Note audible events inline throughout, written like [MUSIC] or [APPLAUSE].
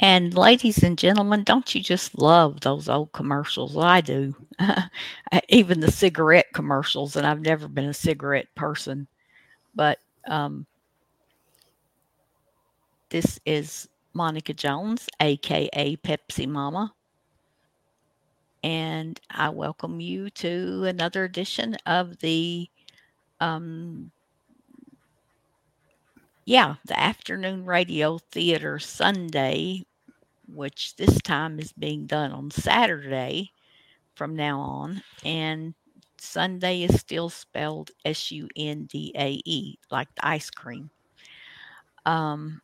And ladies and gentlemen, don't you just love those old commercials? I do. [LAUGHS] Even the cigarette commercials, and I've never been a cigarette person. But um, this is Monica Jones, aka Pepsi Mama. And I welcome you to another edition of the um, yeah, the afternoon radio theater Sundae, which this time is being done on Saturday from now on. And Sundae is still spelled S U N D A E, like the ice cream. Um,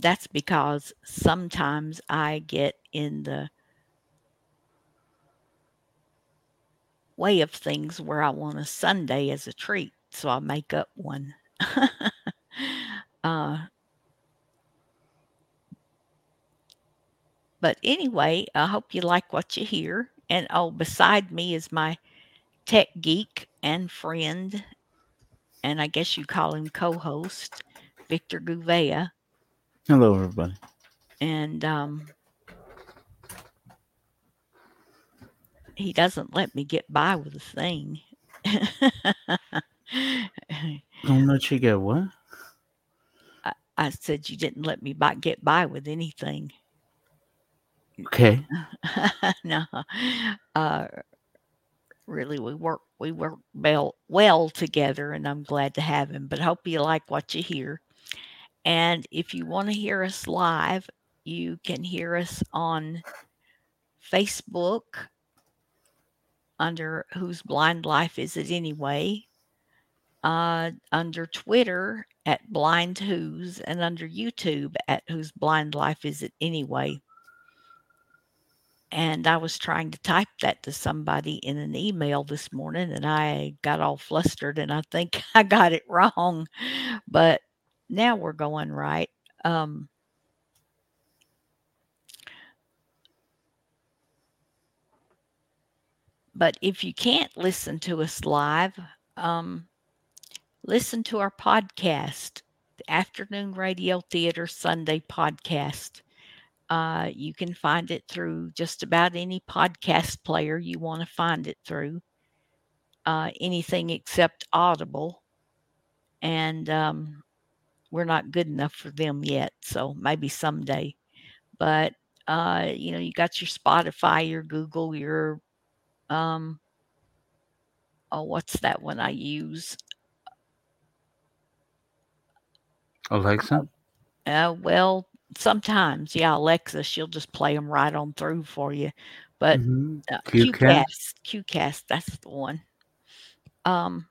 that's because sometimes I get in the way of things where I want a sundae as a treat so I'll make up one. [LAUGHS] uh, but anyway, I hope you like what you hear. And oh, beside me is my tech geek and friend, and I guess you call him co host, Victor Gouveia. Hello, everybody. And um, he doesn't let me get by with a thing. [LAUGHS] [LAUGHS] Don't let you get what? I, I said you didn't let me by, get by with anything. Okay. [LAUGHS] no. Uh, really, we work we work well well together, and I'm glad to have him. But hope you like what you hear. And if you want to hear us live, you can hear us on Facebook under Whose Blind Life Is It Anyway? Uh, under Twitter at Blind Who's and under YouTube at Whose Blind Life Is It Anyway? And I was trying to type that to somebody in an email this morning and I got all flustered and I think [LAUGHS] I got it wrong. But now we're going right. Um, but if you can't listen to us live, um, listen to our podcast, the Afternoon Radio Theater Sundae podcast. Uh, you can find it through just about any podcast player you want to find it through, uh, anything except Audible. And um, we're not good enough for them yet, so maybe someday. But uh, you know, you got your Spotify, your Google, your um, oh, what's that one I use? Alexa? Uh, well, sometimes, yeah, Alexa, she'll just play them right on through for you. But mm-hmm. uh, QCast, QCast, that's the one. Um,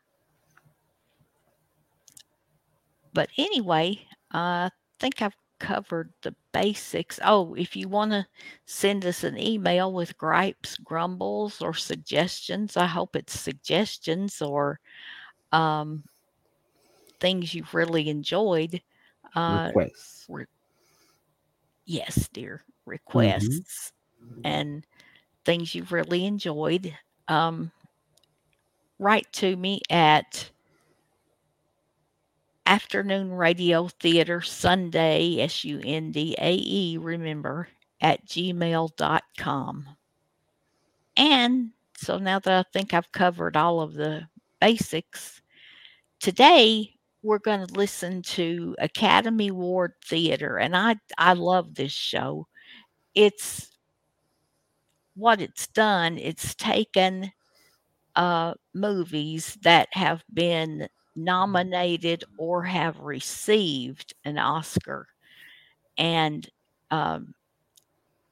but anyway, I think I've covered the basics. Oh, if you want to send us an email with gripes, grumbles, or suggestions, I hope it's suggestions or um, things you've really enjoyed. Uh, requests. Re- yes, dear. Mm-hmm. Requests mm-hmm. and things you've really enjoyed. Um, write to me at Afternoon Radio Theater Sundae, S U N D A E, remember, at gmail.com. And so now that I think I've covered all of the basics, today we're going to listen to Academy Award Theater, and I I love this show. It's what it's done. It's taken uh, movies that have been nominated or have received an Oscar, and um,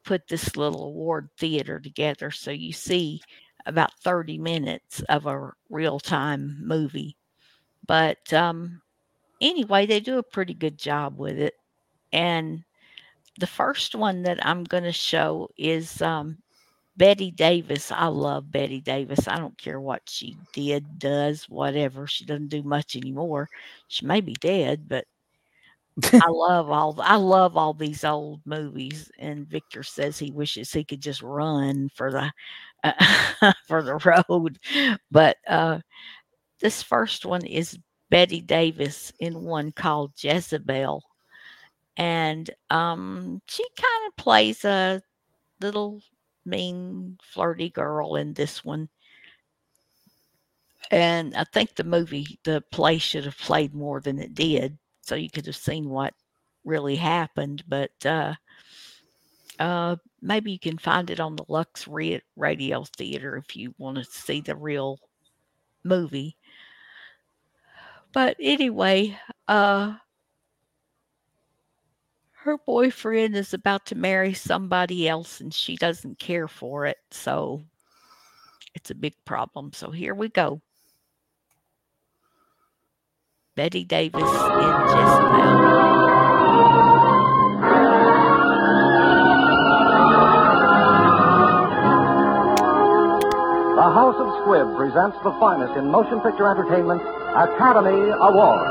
put this little award theater together. So you see about 30 minutes of a real time movie but um, anyway, they do a pretty good job with it. And the first one that I'm going to show is um, Bette Davis. I love Bette Davis. I don't care what she did, does, whatever. She doesn't do much anymore. She may be dead, but [LAUGHS] I love all I love all these old movies. And Victor says he wishes he could just run for the uh, [LAUGHS] for the road. But uh, this first one is Bette Davis in one called Jezebel, and um, she kind of plays a little mean, flirty girl in this one. And I think the movie, the play should have played more than it did, so you could have seen what really happened. But uh, uh, maybe you can find it on the Lux Radio Theater if you want to see the real movie. But anyway, uh, her boyfriend is about to marry somebody else and she doesn't care for it. So it's a big problem. So here we go. Bette Davis in Jezebel. The House of Squibb presents the finest in motion picture entertainment, Academy Award.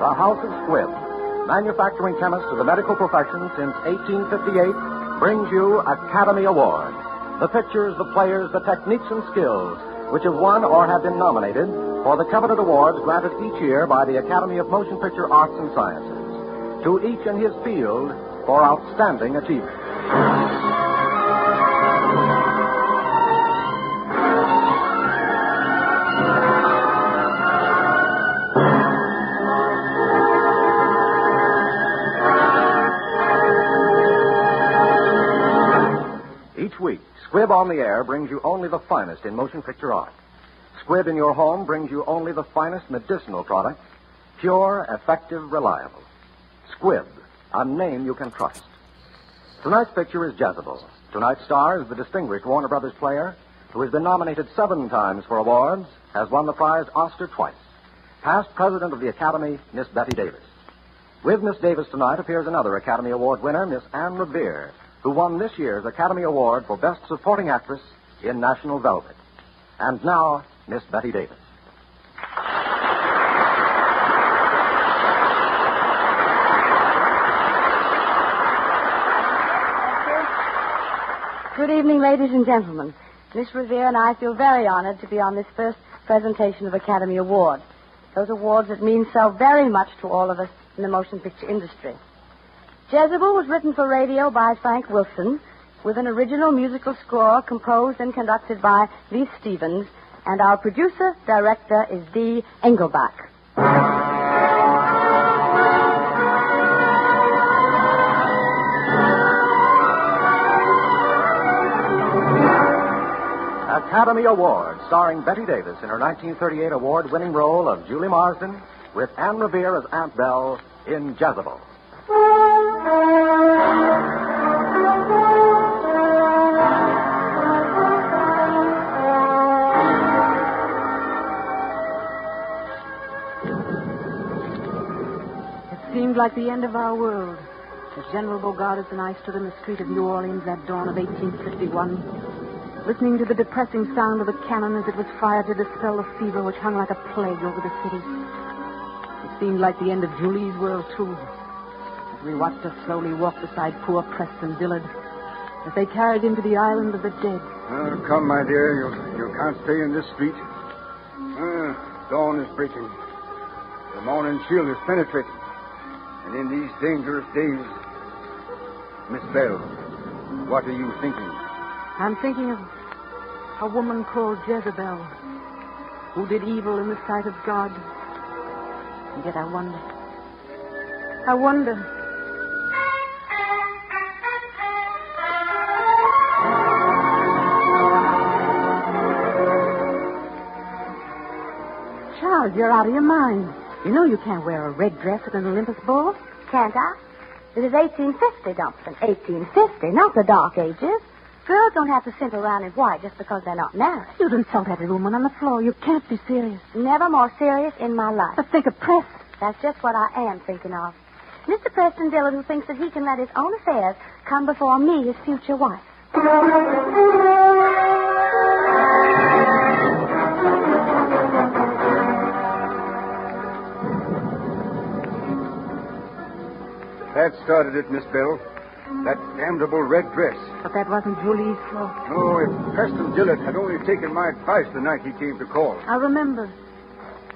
The House of Squibb, manufacturing chemist of the medical profession since 1858, brings you Academy Award. The pictures, the players, the techniques and skills which have won or have been nominated for the coveted awards granted each year by the Academy of Motion Picture Arts and Sciences. To each in his field for outstanding achievement. Squibb on the Air brings you only the finest in motion picture art. Squibb in your home brings you only the finest medicinal products, pure, effective, reliable. Squibb, a name you can trust. Tonight's picture is Jezebel. Tonight's star is the distinguished Warner Brothers player who has been nominated seven times for awards, has won the prize Oscar twice. Past president of the Academy, Miss Bette Davis. With Miss Davis tonight appears another Academy Award winner, Miss Anne Revere, who won this year's Academy Award for Best Supporting Actress in National Velvet. And now, Miss Bette Davis. Good evening, ladies and gentlemen. Miss Revere and I feel very honored to be on this first presentation of Academy Awards. Those awards that mean so very much to all of us in the motion picture industry. Jezebel was written for radio by Frank Wilson with an original musical score composed and conducted by Leith Stevens, and our producer director is Dee Engelbach. Academy Award, starring Bette Davis in her 1938 award winning role of Julie Marsden, with Anne Revere as Aunt Belle in Jezebel. Like the end of our world as General Bogardus and I stood in the street of New Orleans that dawn of 1851, listening to the depressing sound of the cannon as it was fired to dispel the fever which hung like a plague over the city. It seemed like the end of Julie's world, too. As we watched her slowly walk beside poor Preston Dillard as they carried him to the island of the dead. Uh, come, my dear. You, you can't stay in this street. Uh, dawn is breaking. The morning chill is penetrating. And in these dangerous days, Miss Bell, what are you thinking? I'm thinking of a woman called Jezebel, who did evil in the sight of God. And yet I wonder. I wonder. Charles, you're out of your mind. You know you can't wear a red dress at an Olympus ball. can't I? This is 1850, Dumpton. 1850, not the Dark Ages. Girls don't have to sit around in white just because they're not married. You'd insult every woman on the floor. You can't be serious. Never more serious in my life. But think of Preston. That's just what I am thinking of. Mr. Preston Dillard, who thinks that he can let his own affairs come before me, his future wife. That started it, Miss Bell. That damnable red dress. But that wasn't Julie's fault. Oh, if Preston Dillard had only taken my advice the night he came to call. I remember.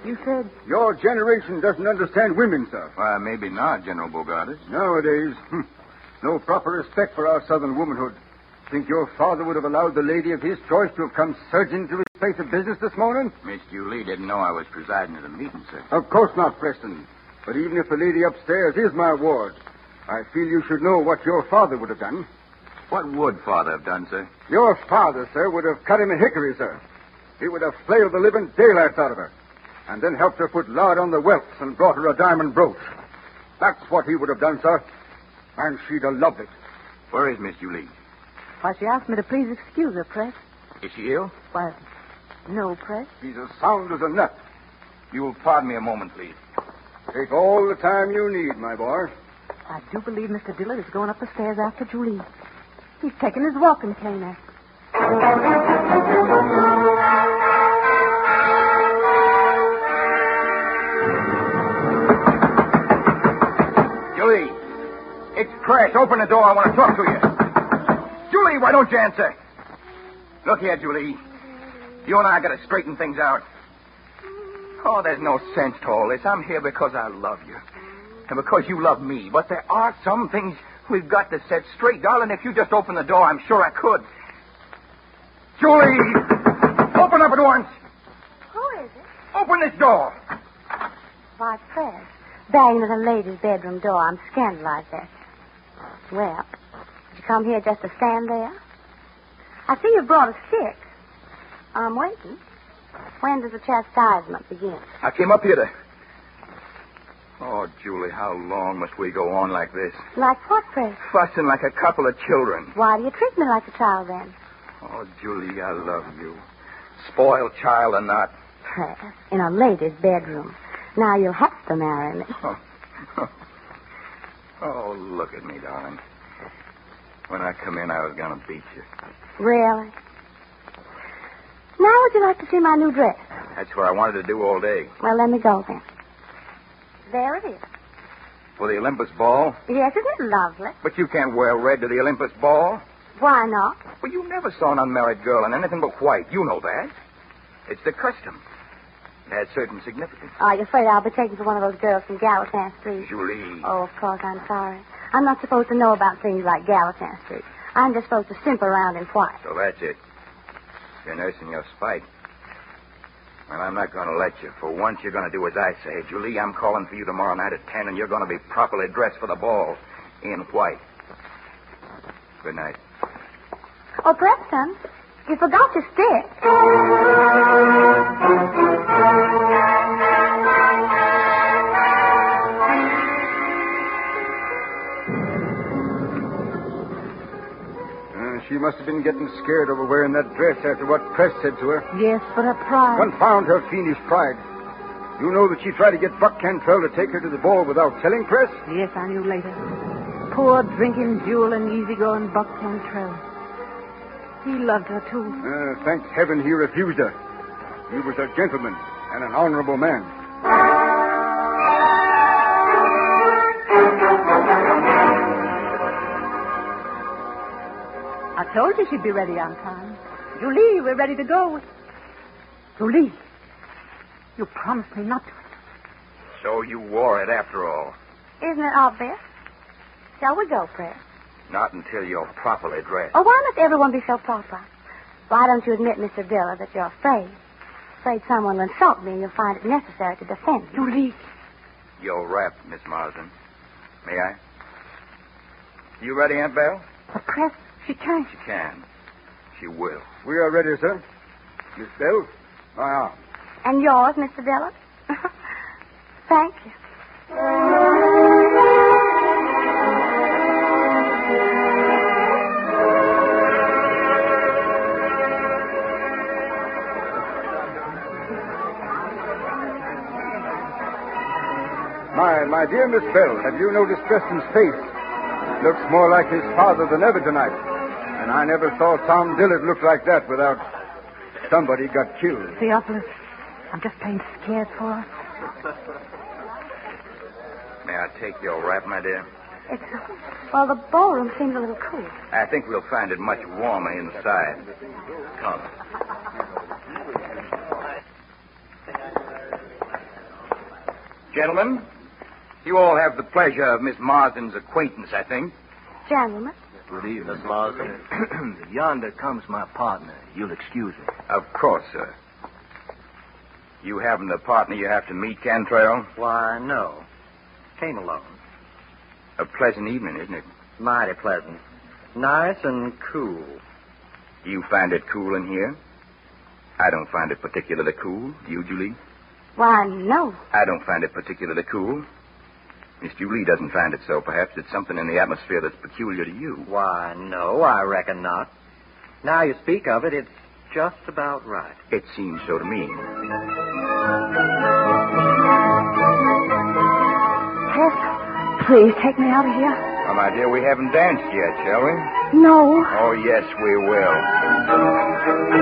You said Your generation doesn't understand women, sir. Why, maybe not, General Bogardus. Nowadays, [LAUGHS] hmm, no proper respect for our southern womanhood. Think your father would have allowed the lady of his choice to have come surging to his place of business this morning? Miss Julie didn't know I was presiding at a meeting, sir. Of course not, Preston. But even if the lady upstairs is my ward, I feel you should know what your father would have done. What would Father have done, sir? Your father, sir, would have cut him in hickory, sir. He would have flailed the living daylights out of her, and then helped her put lard on the whelps and brought her a diamond brooch. That's what he would have done, sir. And she'd have loved it. Where is Miss Julie? why she asked me to please excuse her, Press. Is she ill? Why, no, Press. She's as sound as a nut. You will pardon me a moment, please. Take all the time you need, my boy. I do believe Mr. Dillard is going up the stairs after Julie. He's taking his walking cane. Julie! It's Press. Open the door. I want to talk to you. Julie, why don't you answer? Look here, Julie. You and I got to straighten things out. Oh, there's no sense to all this. I'm here because I love you. And because you love me. But there are some things we've got to set straight. Darling, if you just open the door, I'm sure I could. Julie! Open up at once! Who is it? Open this door! Why, Fred. Banging at a lady's bedroom door. I'm scandalized at you. Well, did you come here just to stand there? I see you brought a stick. I'm waiting. When does the chastisement begin? I came up here to. Oh, Julie, how long must we go on like this? Like what, Fred? Fussing like a couple of children. Why do you treat me like a child then? Oh, Julie, I love you. Spoiled child or not. Fred, in a lady's bedroom. Now you'll have to marry me. Oh. [LAUGHS] oh, look at me, darling. When I come in, I was going to beat you. Really? Now would you like to see my new dress? That's what I wanted to do all day. Well, let me go then. There it is. For the Olympus ball? Yes, isn't it lovely? But you can't wear red to the Olympus ball. Why not? Well, you never saw an unmarried girl in anything but white. You know that. It's the custom. It has certain significance. Are you afraid I'll be taken for one of those girls from Gallatin Street? Julie. Oh, of course, I'm sorry. I'm not supposed to know about things like Gallatin Street. I'm just supposed to simp around in white. So that's it. You're nursing your spite. Well, I'm not going to let you. For once, you're going to do as I say. Julie, I'm calling for you tomorrow night at 10, and you're going to be properly dressed for the ball in white. Good night. Oh, Preston, you forgot your stick. She must have been getting scared over wearing that dress after what Press said to her. Yes, but her pride. Confound her fiendish pride. You know that she tried to get Buck Cantrell to take her to the ball without telling Press? Yes, I knew later. Poor drinking jewel and easygoing Buck Cantrell. He loved her, too. Uh, thank heaven he refused her. He was a gentleman and an honorable man. Told you she'd be ready on time. Julie, we're ready to go. Julie, you promised me not to. So you wore it after all. Isn't it obvious? Shall we go, Fred? Not until you're properly dressed. Oh, why must everyone be so proper? Why don't you admit, Mr. Dillard, that you're afraid? Afraid someone will insult me and you'll find it necessary to defend me. Julie. You're wrapped, Miss Marsden. May I? You ready, Aunt Belle? The press, she can't. She can. She will. We are ready, sir. Miss Bell, my arm. And yours, Mr. Dillon. [LAUGHS] Thank you. My, my dear Miss Bell, have you no distress in face? Looks more like his father than ever tonight. And I never saw Tom Dillard look like that without somebody got killed. Theophilus, I'm just plain scared for us. May I take your wrap, my dear? It's, well, the ballroom seems a little cool. I think we'll find it much warmer inside. Come. Gentlemen, you all have the pleasure of Miss Marsden's acquaintance, I think. Gentlemen, Good evening, Miss Marsden. [CLEARS THROAT] Yonder comes my partner. You'll excuse me. Of course, sir. You haven't a partner you have to meet, Cantrell? Why, no. Came alone. A pleasant evening, isn't it? Mighty pleasant. Nice and cool. You find it cool in here? I don't find it particularly cool. Do you, Julie? why, no. I don't find it particularly cool. Miss Julie doesn't find it so. Perhaps it's something in the atmosphere that's peculiar to you. Why, no, I reckon not. Now you speak of it, it's just about right. It seems so to me. Tess, please take me out of here. Well, my dear, we haven't danced yet, shall we? No. Oh, yes, we will.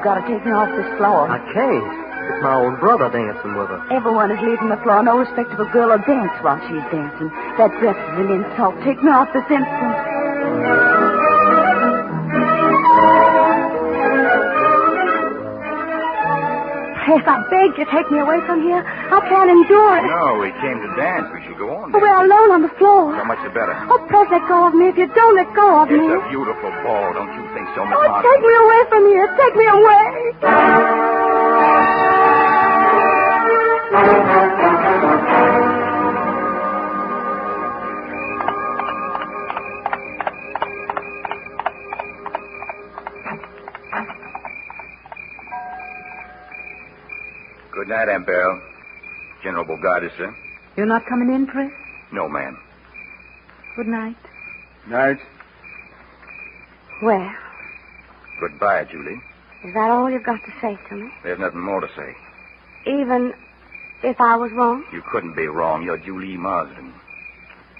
You gotta take me off this floor. I can't. It's my own brother dancing with her. Everyone is leaving the floor. No respectable girl will dance while she's dancing. That dress is an insult. Take me off this instant. Tess, I beg you, take me away from here. I can't endure it. No, we came to dance. We should go on. Oh, we're alone on the floor. So much the better. Oh, please let go of me. If you don't let go of It's me. a beautiful ball, don't you think so, Miss Oh, Marsden? take me away from here. Take me away. Good night, Aunt Beryl. General Bogardus, sir. You're not coming in, Press? No, ma'am. Good night. Night. Well, Goodbye, Julie. is that all you've got to say to me? There's nothing more to say. Even if I was wrong? You couldn't be wrong. You're Julie Marsden.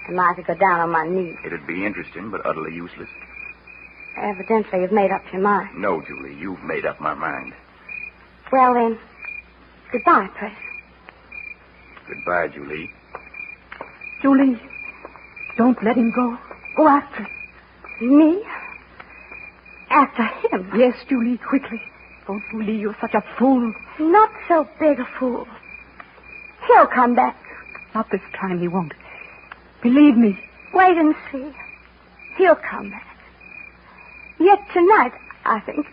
Am I to go down on my knees? It'd be interesting, but utterly useless. Evidently, you've made up your mind. No, Julie, you've made up my mind. Well, then, goodbye, Press. Goodbye, Julie. Julie, don't let him go. Go after him. Me? After him? Yes, Julie, quickly. Oh, Julie, you're such a fool. Not so big a fool. He'll come back. Not this time, he won't. Believe me. Wait and see. He'll come back. Yet tonight, I think.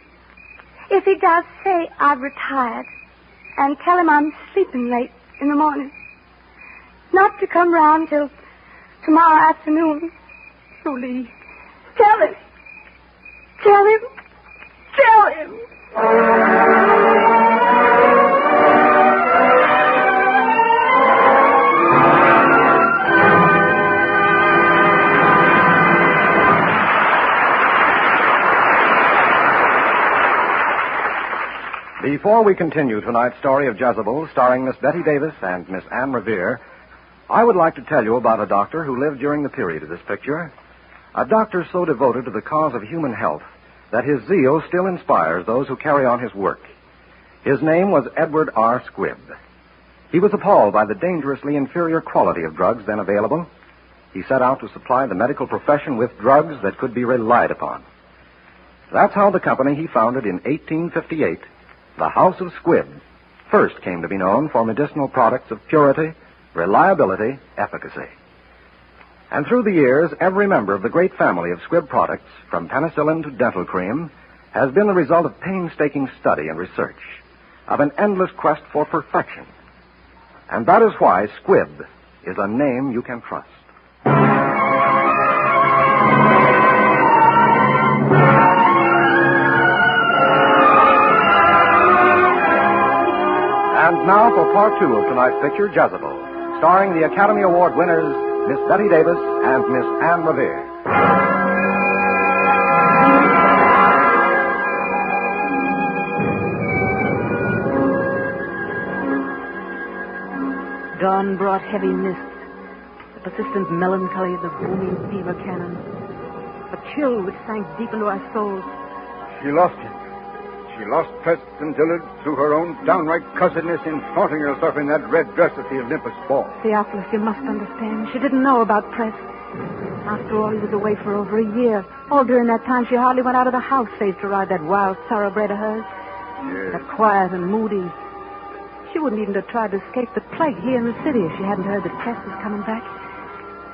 If he does, say I've retired. And tell him I'm sleeping late in the morning. Not to come round till tomorrow afternoon. Julie. Tell him. Tell him. Tell him. Before we continue tonight's story of Jezebel, starring Miss Bette Davis and Miss Anne Revere, I would like to tell you about a doctor who lived during the period of this picture. A doctor so devoted to the cause of human health that his zeal still inspires those who carry on his work. His name was Edward R. Squibb. He was appalled by the dangerously inferior quality of drugs then available. He set out to supply the medical profession with drugs that could be relied upon. That's how the company he founded in 1858, the House of Squibb, first came to be known for medicinal products of purity, reliability, efficacy. And through the years, every member of the great family of Squibb products, from penicillin to dental cream, has been the result of painstaking study and research, of an endless quest for perfection. And that is why Squibb is a name you can trust. now for part two of tonight's picture, Jezebel, starring the Academy Award winners, Miss Bette Davis and Miss Anne Revere. Dawn brought heavy mists, the persistent melancholy of the booming fever cannon, a chill which sank deep into our souls. She lost it. She lost Preston Dillard through her own downright cussedness in flaunting herself in that red dress at the Olympus ball. Theophilus, you must understand. She didn't know about Press. After all, he was away for over a year. All during that time, she hardly went out of the house save to ride that wild thoroughbred of hers. Yes. That quiet and moody. She wouldn't even have tried to escape the plague here in the city if she hadn't heard that Press was coming back.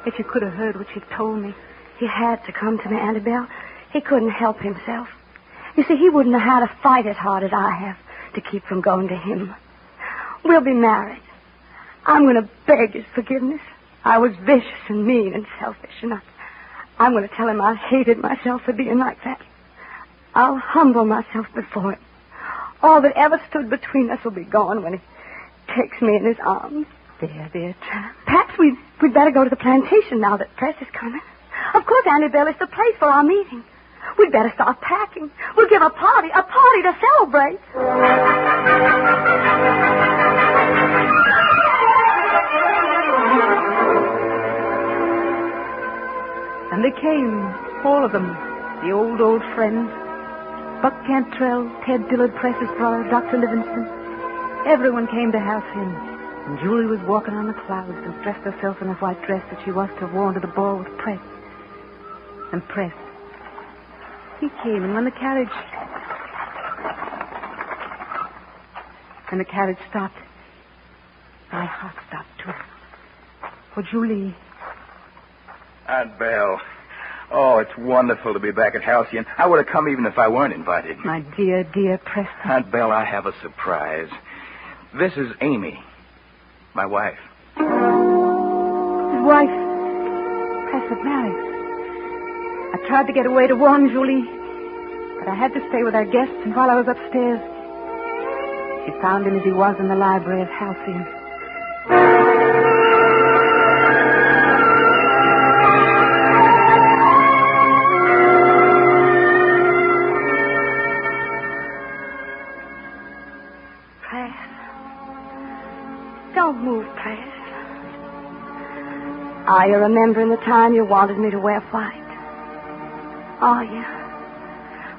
If you could have heard what she told me. He had to come to me, Auntie Bell. He couldn't help himself. You see, he wouldn't have had to fight as hard as I have to keep from going to him. We'll be married. I'm going to beg his forgiveness. I was vicious and mean and selfish, and I, I'm going to tell him I hated myself for being like that. I'll humble myself before him. All that ever stood between us will be gone when he takes me in his arms. There, there, child. Perhaps we'd, we'd better go to the plantation now that Press is coming. Of course, Annabelle is the place for our meeting. We'd better start packing. We'll give a party, a party to celebrate. And they came, all of them, the old, old friends. Buck Cantrell, Ted Dillard, Press's brother, Dr. Livingston. Everyone came to help him. And Julie was walking on the clouds and dressed herself in a white dress that she was to have worn to the ball with Press. And Press. He came, and when the carriage. When the carriage stopped, my heart stopped too. For Julie, Aunt Belle. Oh, it's wonderful to be back at Halcyon. I would have come even if I weren't invited. my dear, dear Preston. Aunt Belle, I have a surprise. This is Amy, my wife. His wife, had married. I tried to get away to warn Julie, but I had to stay with our guests, and while I was upstairs, she found him as he was in the library of Halcyon. Press. Don't move, Press. Are you remembering the time you wanted me to wear white? Oh, Are you?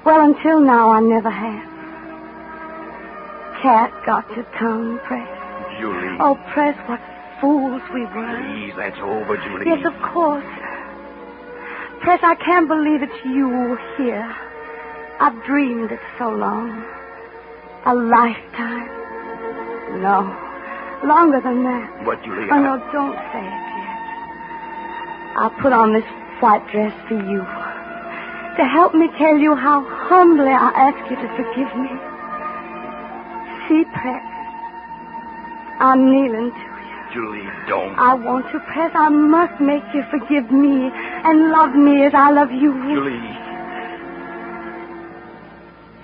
Well, until now, I never have. Cat got your tongue, Press. Julie. Oh, Press, what fools we were. Please, that's over, Julie. Yes, of course. Press, I can't believe it's you here. I've dreamed it so long. A lifetime. No, longer than that. But, Julie, Oh, I- no, don't say it yet. I'll put on this white dress for you. To help me tell you how humbly I ask you to forgive me. See, Press. I'm kneeling to you. Julie, don't. I want to, Press. I must make you forgive me and love me as I love you. Julie.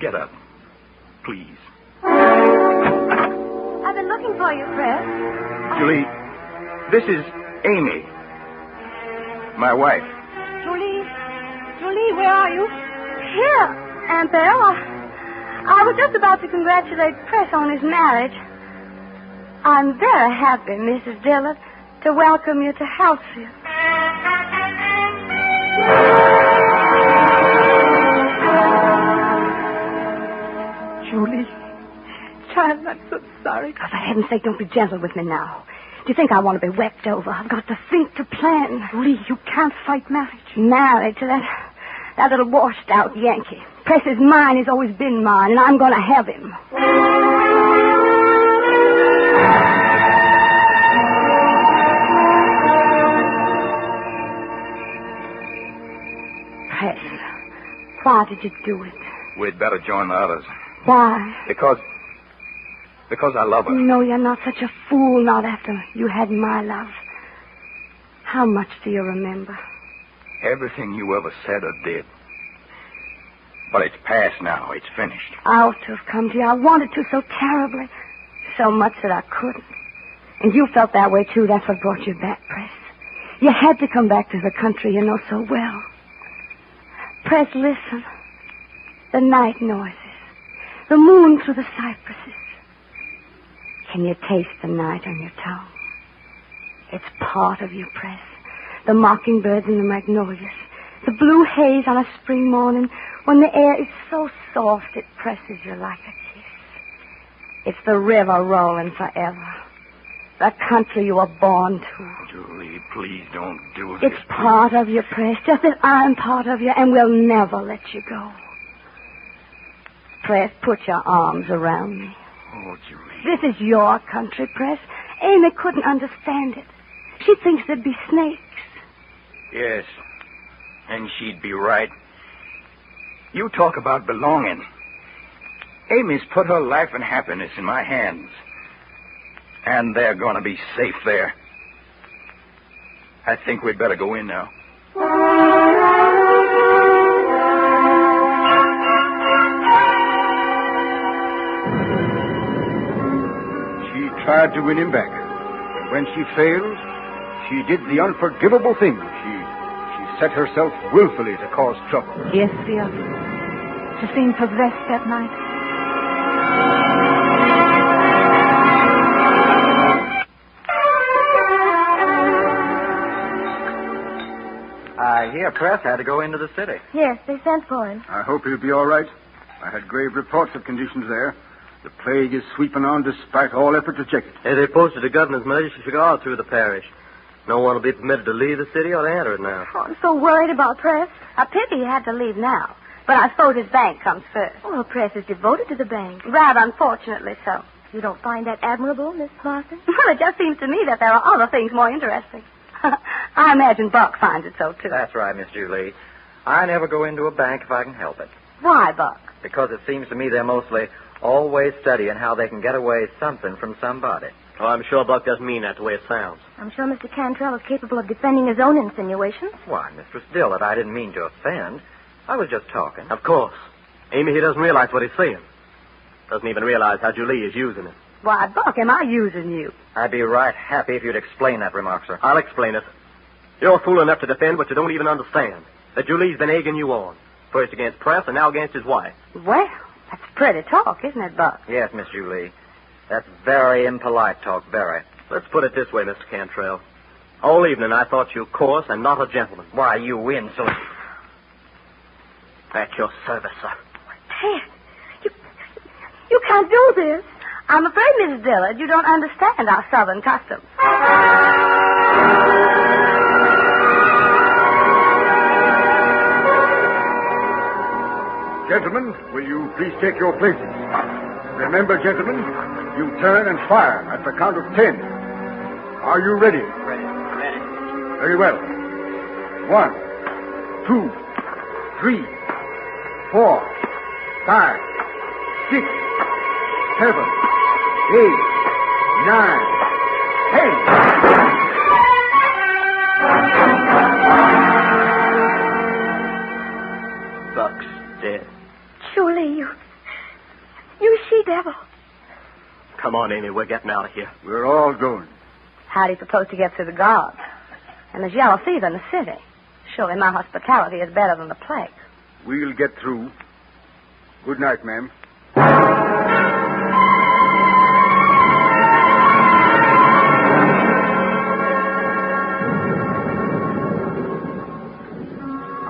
Get up. Please. I've been looking for you, Press. Julie, this is Amy, my wife. Where are you? Here, Aunt Belle. I, I was just about to congratulate Press on his marriage. I'm very happy, Mrs. Dillard, to welcome you to Halcyon. Julie, child, I'm so sorry. Oh, for heaven's sake, don't be gentle with me now. Do you think I want to be wept over? I've got to think to plan. Julie, you can't fight marriage. Marriage? that, that little washed out Yankee. Press is mine, he's always been mine, and I'm going to have him. Press, why did you do it? We'd better join the others. Why? Because. Because I love her. No, you're not such a fool, not after you had my love. How much do you remember? Everything you ever said or did. But it's past now. It's finished. I ought to have come to you. I wanted to so terribly. So much that I couldn't. And you felt that way, too. That's what brought you back, Press. You had to come back to the country you know so well. Press, listen. The night noises. The moon through the cypresses. Can you taste the night on your tongue? It's part of you, Press. The mockingbirds and the magnolias. The blue haze on a spring morning when the air is so soft it presses you like a kiss. It's the river rolling forever. The country you were born to. Julie, please don't do it. It's part of you, Press, just as I'm part of you, and we'll never let you go. Press, put your arms around me. Oh, Julie. This is your country, Press. Amy couldn't understand it. She thinks there'd be snakes. Yes. And she'd be right. You talk about belonging. Amy's put her life and happiness in my hands. And they're going to be safe there. I think we'd better go in now. She tried to win him back. And when she failed, she did the unforgivable thing. She set herself willfully to cause trouble. Yes, dear. She seemed possessed that night. I hear Press had to go into the city. Yes, they sent for him. I hope he'll be all right. I had grave reports of conditions there. The plague is sweeping on despite all effort to check it. Hey, they posted a governor's militia guard through the parish. No one will be permitted to leave the city or to enter it now. Oh, I'm so worried about Press. A pity he had to leave now. But I suppose his bank comes first. Well, Press is devoted to the bank. Rather unfortunately so. You don't find that admirable, Miss Marsden? [LAUGHS] Well, it just seems to me that there are other things more interesting. [LAUGHS] I imagine Buck finds it so, too. That's right, Miss Julie. I never go into a bank if I can help it. Why, Buck? Because it seems to me they're mostly always studying how they can get away something from somebody. Oh, I'm sure Buck doesn't mean that the way it sounds. I'm sure Mr. Cantrell is capable of defending his own insinuations. Why, Mistress Dillard, I didn't mean to offend. I was just talking. Of course. Amy, he doesn't realize what he's saying. Doesn't even realize how Julie is using him. Why, Buck, am I using you? I'd be right happy if you'd explain that remark, sir. I'll explain it. You're fool enough to defend what you don't even understand. That Julie's been egging you on. First against Press and now against his wife. Well, that's pretty talk, isn't it, Buck? Yes, Miss Julie. That's very impolite talk, very. Let's put it this way, Mr. Cantrell. All evening I thought you coarse and not a gentleman. Why, you win, so... At your service, sir. Ted, you, you can't do this. I'm afraid, Mrs. Dillard, you don't understand our southern customs. Gentlemen, will you please take your places? Remember, gentlemen, you turn and fire at the count of ten. Are you ready? Ready. Ready. Very well. One, two, three, four, five, six, seven, eight, nine, ten. You she devil. Come on, Amy. We're getting out of here. We're all going. How do you propose to get through the guards? And there's yellow fever in the city. Surely my hospitality is better than the plague. We'll get through. Good night, ma'am.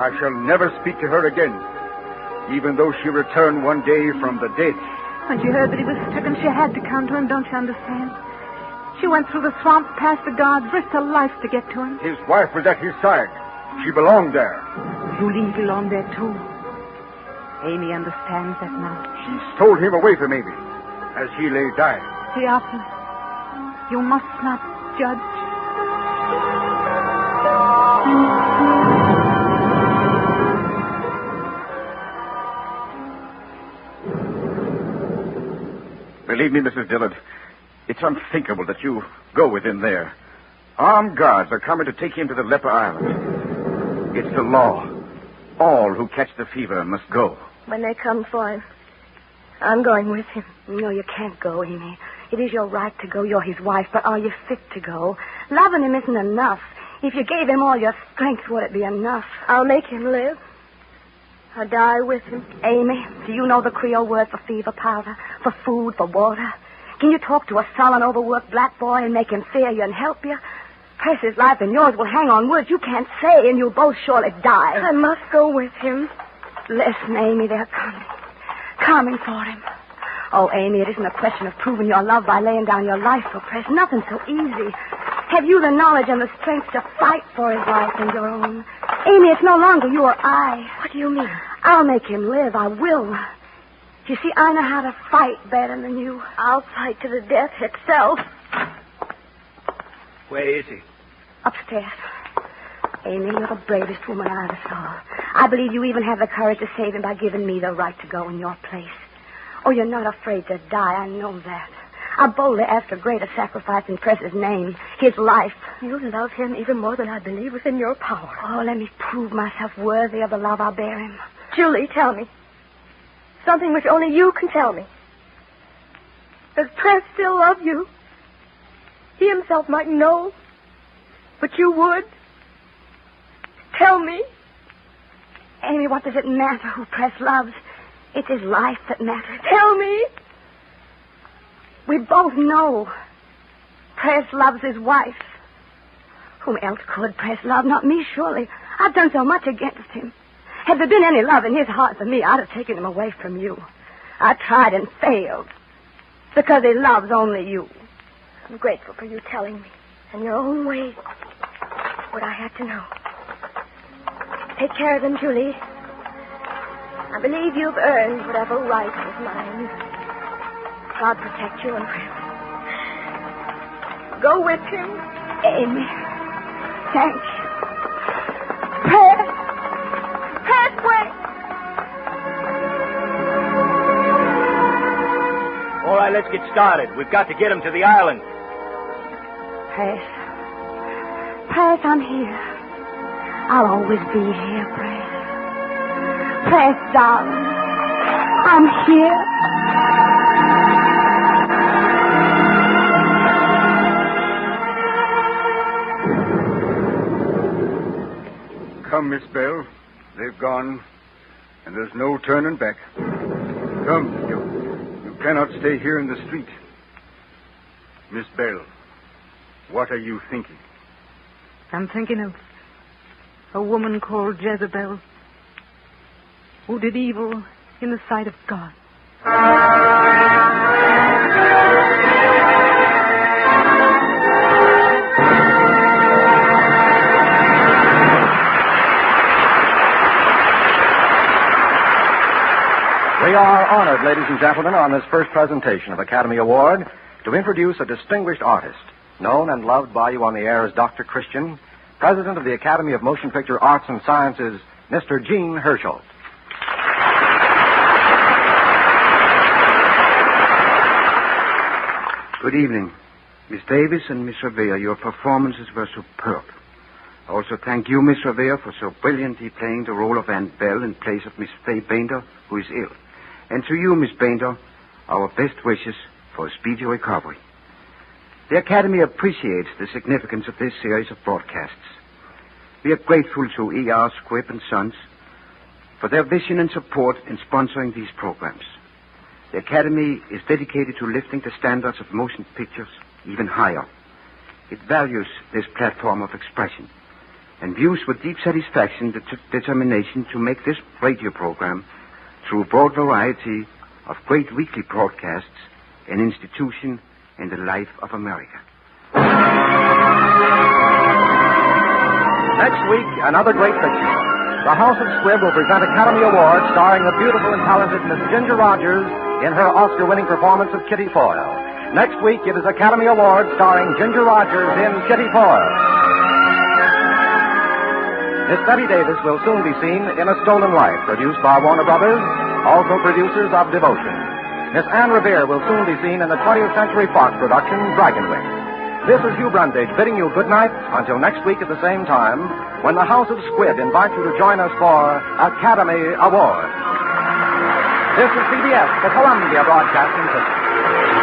I shall never speak to her again, even though she return one day from the dead. When she heard that he was stricken, she had to come to him, don't you understand? She went through the swamp, past the guards, risked her life to get to him. His wife was at his side. She belonged there. Julie belonged there, too. Amy understands that now. She stole him away from Amy as he lay dying. The Theophilus, you must not judge. Believe me, Mrs. Dillard, it's unthinkable that you go within there. Armed guards are coming to take him to the Leper Island. It's the law. All who catch the fever must go. When they come for him, I'm going with him. No, you can't go, Amy. It is your right to go. You're his wife, but are you fit to go? Loving him isn't enough. If you gave him all your strength, would it be enough? I'll make him live. I'll die with him. Amy, do you know the Creole word for fever powder, for food, for water? Can you talk to a sullen, overworked black boy and make him fear you and help you? Press's life and yours will hang on words you can't say, and you'll both surely die. I must go with him. Listen, Amy, they're coming. Coming for him. Oh, Amy, it isn't a question of proving your love by laying down your life for Press. Nothing so easy. Have you the knowledge and the strength to fight for his life and your own? Amy, it's no longer you or I. What do you mean? I'll make him live. I will. You see, I know how to fight better than you. I'll fight to the death itself. Where is he? Upstairs. Amy, you're the bravest woman I ever saw. I believe you even have the courage to save him by giving me the right to go in your place. Oh, you're not afraid to die. I know that. I boldly ask a greater sacrifice in Press's name, his life. You love him even more than I believe within your power. Oh, let me prove myself worthy of the love I'll bear him. Julie, tell me. Something which only you can tell me. Does Press still love you? He himself might know, but you would. Tell me. Amy, what does it matter who Press loves? It's his life that matters. Tell me. We both know. Press loves his wife. Whom else could Press love? Not me, surely. I've done so much against him. Had there been any love in his heart for me, I'd have taken him away from you. I tried and failed. Because he loves only you. I'm grateful for you telling me, in your own way, what I had to know. Take care of them, Julie. I believe you've earned whatever right is mine. God protect you and. Go with him. Amy. Thank you. Wait. All right, let's get started. We've got to get him to the island. Press. Press, I'm here. I'll always be here, Press. Press, darling. I'm here. Come, Miss Bell. They've gone, and there's no turning back. Come, you, you cannot stay here in the street. Miss Bell, what are you thinking? I'm thinking of a woman called Jezebel who did evil in the sight of God. Are honored, ladies and gentlemen, on this first presentation of Academy Award to introduce a distinguished artist, known and loved by you on the air as Dr. Christian, President of the Academy of Motion Picture Arts and Sciences, Mr. Jean Hersholt. Good evening. Miss Davis and Miss Revere, your performances were superb. I also thank you, Miss Revere, for so brilliantly playing the role of Aunt Bell in place of Miss Fay Bainter, who is ill. And to you, Miss Bainter, our best wishes for a speedy recovery. The Academy appreciates the significance of this series of broadcasts. We are grateful to E.R. Squibb and Sons for their vision and support in sponsoring these programs. The Academy is dedicated to lifting the standards of motion pictures even higher. It values this platform of expression and views with deep satisfaction the t- determination to make this radio program, through broad variety of great weekly broadcasts, an institution in the life of America. Next week, another great picture. The House of Squibb will present Academy Award starring the beautiful and talented Miss Ginger Rogers in her Oscar-winning performance of Kitty Foyle. Next week, it is Academy Award starring Ginger Rogers in Kitty Foyle. Miss Bette Davis will soon be seen in A Stolen Life, produced by Warner Brothers, also producers of Devotion. Miss Anne Revere will soon be seen in the 20th Century Fox production, Dragonwyck. This is Hugh Brundage bidding you good night until next week at the same time when the House of Squibb invites you to join us for Academy Awards. This is CBS, the Columbia Broadcasting System.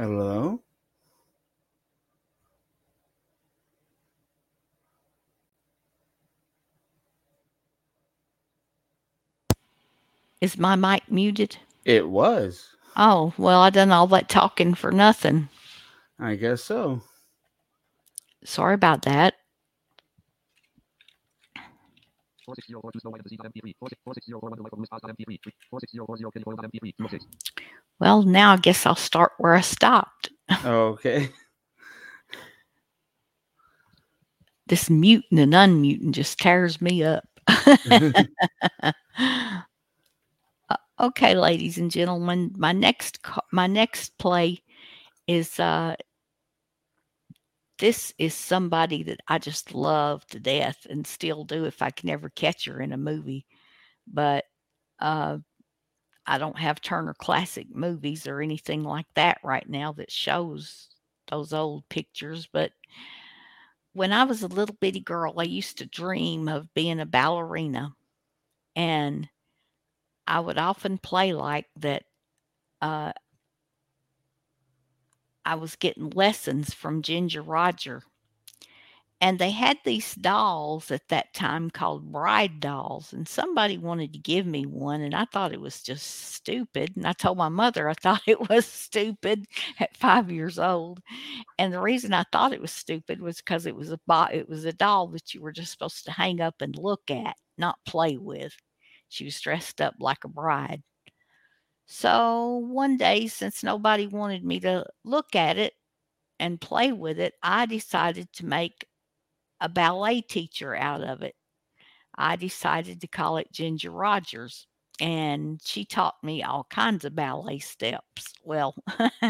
Hello? Is my mic muted? It was. Oh, well, I done all that talking for nothing. I guess so. Sorry about that. Well, now I guess I'll start where I stopped. Okay. [LAUGHS] This muting and unmuting just tears me up. [LAUGHS] Uh, okay, ladies and gentlemen, my next my next play is uh this is somebody that I just love to death and still do if I can ever catch her in a movie. But uh I don't have Turner Classic movies or anything like that right now that shows those old pictures, but when I was a little bitty girl, I used to dream of being a ballerina. And I would often play like that uh, I was getting lessons from Ginger Roger. And they had these dolls at that time called bride dolls. And somebody wanted to give me one. And I thought it was just stupid. And I told my mother I [LAUGHS] thought it was stupid at five years old. And the reason I thought it was stupid was because it was a it was a doll that you were just supposed to hang up and look at, not play with. She was dressed up like a bride. So one day, since nobody wanted me to look at it and play with it, I decided to make a ballet teacher out of it. I decided to call it Ginger Rogers. And she taught me all kinds of ballet steps. Well, [LAUGHS]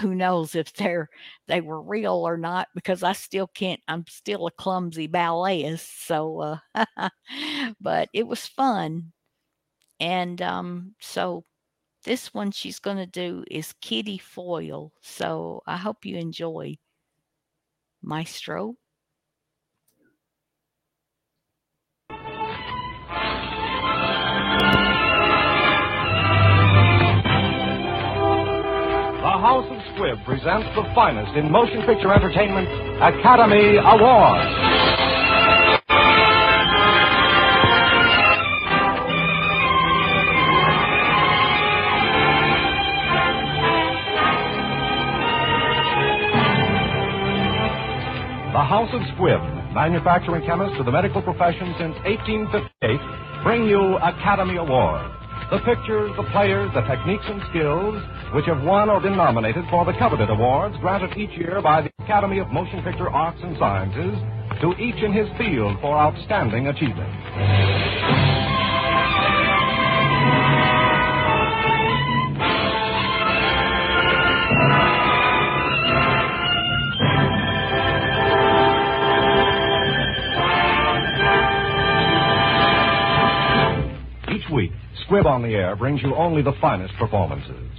who knows if they're they were real or not because I still can't I'm still a clumsy balletist. So uh, [LAUGHS] but it was fun. And um so this one she's going to do is Kitty Foyle. So I hope you enjoy Maestro. The House of Squibb presents the finest in motion picture entertainment Academy Awards. The House of Squibb, manufacturing chemists to the medical profession since 1858, bring you Academy Awards. The pictures, the players, the techniques and skills which have won or been nominated for the coveted awards granted each year by the Academy of Motion Picture Arts and Sciences to each in his field for outstanding achievement. Week, Squibb on the Air brings you only the finest performances.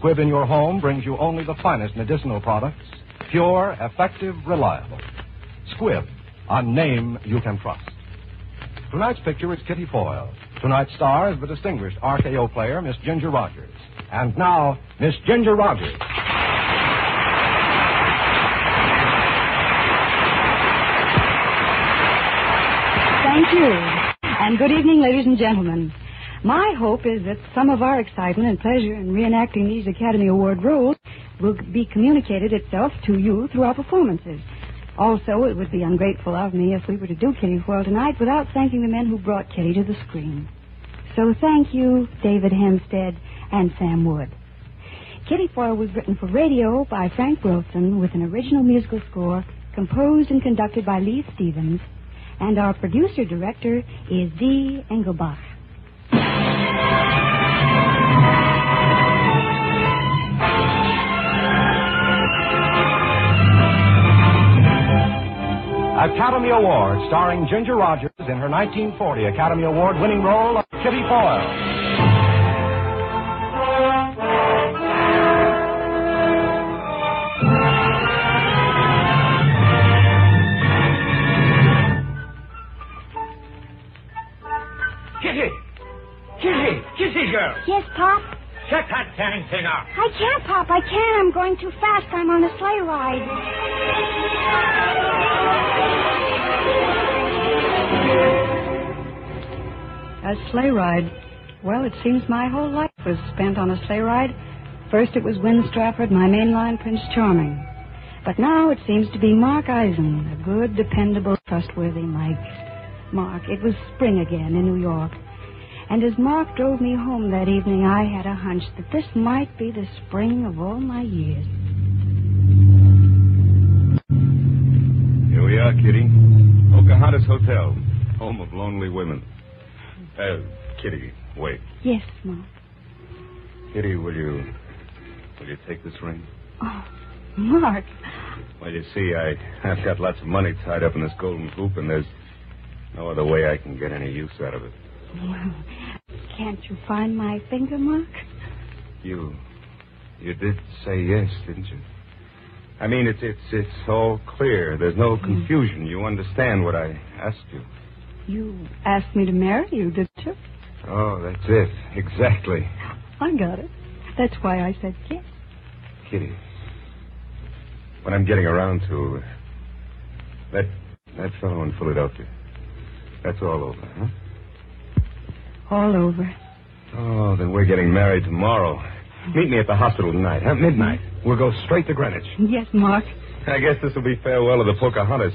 Squibb in your home brings you only the finest medicinal products, pure, effective, reliable. Squibb, a name you can trust. Tonight's picture is Kitty Foyle. Tonight's star is the distinguished RKO player, Miss Ginger Rogers. And now, Miss Ginger Rogers. Thank you. And good evening, ladies and gentlemen. My hope is that some of our excitement and pleasure in reenacting these Academy Award roles will be communicated itself to you through our performances. Also, it would be ungrateful of me if we were to do Kitty Foyle tonight without thanking the men who brought Kitty to the screen. So thank you, David Hempstead and Sam Wood. Kitty Foyle was written for radio by Frank Wilson with an original musical score composed and conducted by Leith Stevens, and our producer director is Dee Engelbach. Academy Award, starring Ginger Rogers in her 1940 Academy Award winning role of Kitty Foyle. Kitty! Kitty! Kitty girl! Yes, Pop? Shut that dang thing up. I can't, Pop. I can't. I'm going too fast. I'm on a sleigh ride. A sleigh ride. Well, it seems my whole life was spent on a sleigh ride. First it was Win Strafford, my mainline Prince Charming. But now it seems to be Mark Eisen, a good, dependable, trustworthy Mike. Mark, it was spring again in New York. And as Mark drove me home that evening, I had a hunch that this might be the spring of all my years. Here we are, Kitty. Pocahontas Hotel, home of lonely women. Uh, Kitty, wait. Yes, Mark. Kitty, will you... Will you take this ring? Oh, Mark. Well, you see, I, I've got lots of money tied up in this golden hoop, and there's no other way I can get any use out of it. Well, can't you find my finger mark? You... You did say yes, didn't you? I mean, it's, it's, it's all clear. There's no confusion. You understand what I asked you. You asked me to marry you, didn't you? Oh, that's it. Exactly. I got it. That's why I said yes. Kitty. What I'm getting around to. That that fellow in Philadelphia. That's all over, huh? All over. Oh, then we're getting married tomorrow. Meet me at the hospital tonight, at midnight. We'll go straight to Greenwich. Yes, Mark. I guess this will be farewell to the Pocahontas.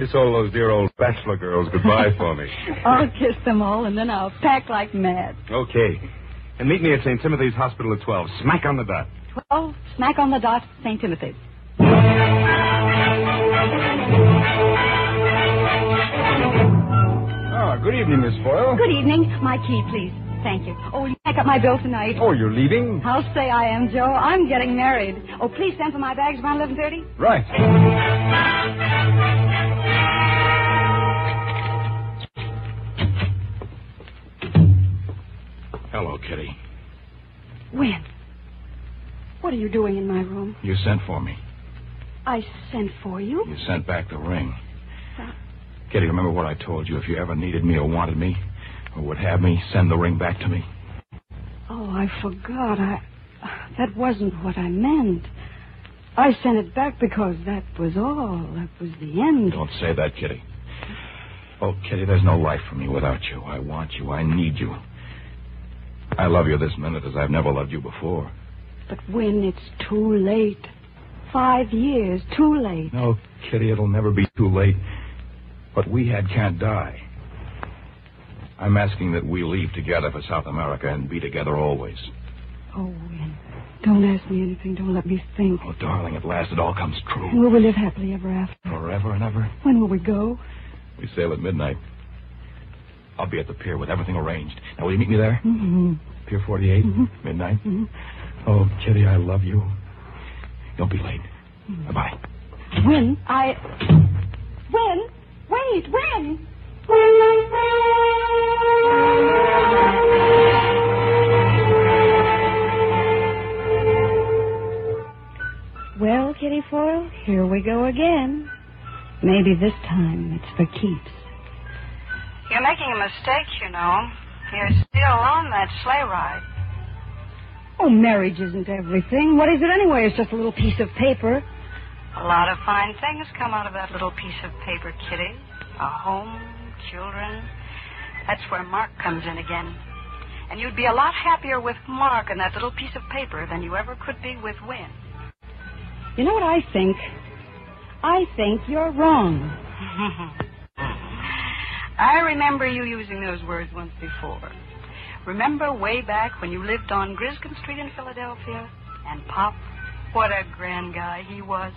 Kiss all those dear old bachelor girls goodbye [LAUGHS] for me. I'll kiss them all, and then I'll pack like mad. Okay. And meet me at St. Timothy's Hospital at 12. Smack on the dot. Twelve, smack on the dot, St. Timothy's. Ah, good evening, Miss Foyle. Good evening. My key, please. Thank you. Oh, will you pack up my bill tonight? Oh, you're leaving? I'll say I am, Joe. I'm getting married. Oh, please send for my bags around 11.30. Right. Hello, Kitty. When? What are you doing in my room? You sent for me. I sent for you. You sent back the ring. Uh. Kitty, remember what I told you? If you ever needed me or wanted me, or would have me, send the ring back to me. Oh, I forgot. I that wasn't what I meant. I sent it back because that was all. That was the end. Don't say that, Kitty. Oh, Kitty, there's no life for me without you. I want you. I need you. I love you this minute as I've never loved you before. But when it's too late. Five years, too late. No, Kitty, it'll never be too late. What we had can't die. I'm asking that we leave together for South America and be together always. Oh, Win. Don't ask me anything. Don't let me think. Oh, darling, at last it all comes true. Will we live happily ever after? Forever and ever. When will we go? We sail at midnight. I'll be at the pier with everything arranged. Now, will you meet me there? Mm-hmm. Pier 48, mm-hmm. midnight. Mm-hmm. Oh, Kitty, I love you. Don't be late. Mm-hmm. Bye-bye. When? I. When? Wait, when? Well, Kitty Foyle, here we go again. Maybe this time it's for keeps. You're making a mistake, you know. You're still on that sleigh ride. Oh, marriage isn't everything. What is it anyway? It's just a little piece of paper. A lot of fine things come out of that little piece of paper, Kitty. A home, children. That's where Mark comes in again. And you'd be a lot happier with Mark and that little piece of paper than you ever could be with Win. You know what I think? I think you're wrong. [LAUGHS] I remember you using those words once before. Remember way back when you lived on Griscom Street in Philadelphia? And Pop, what a grand guy he was.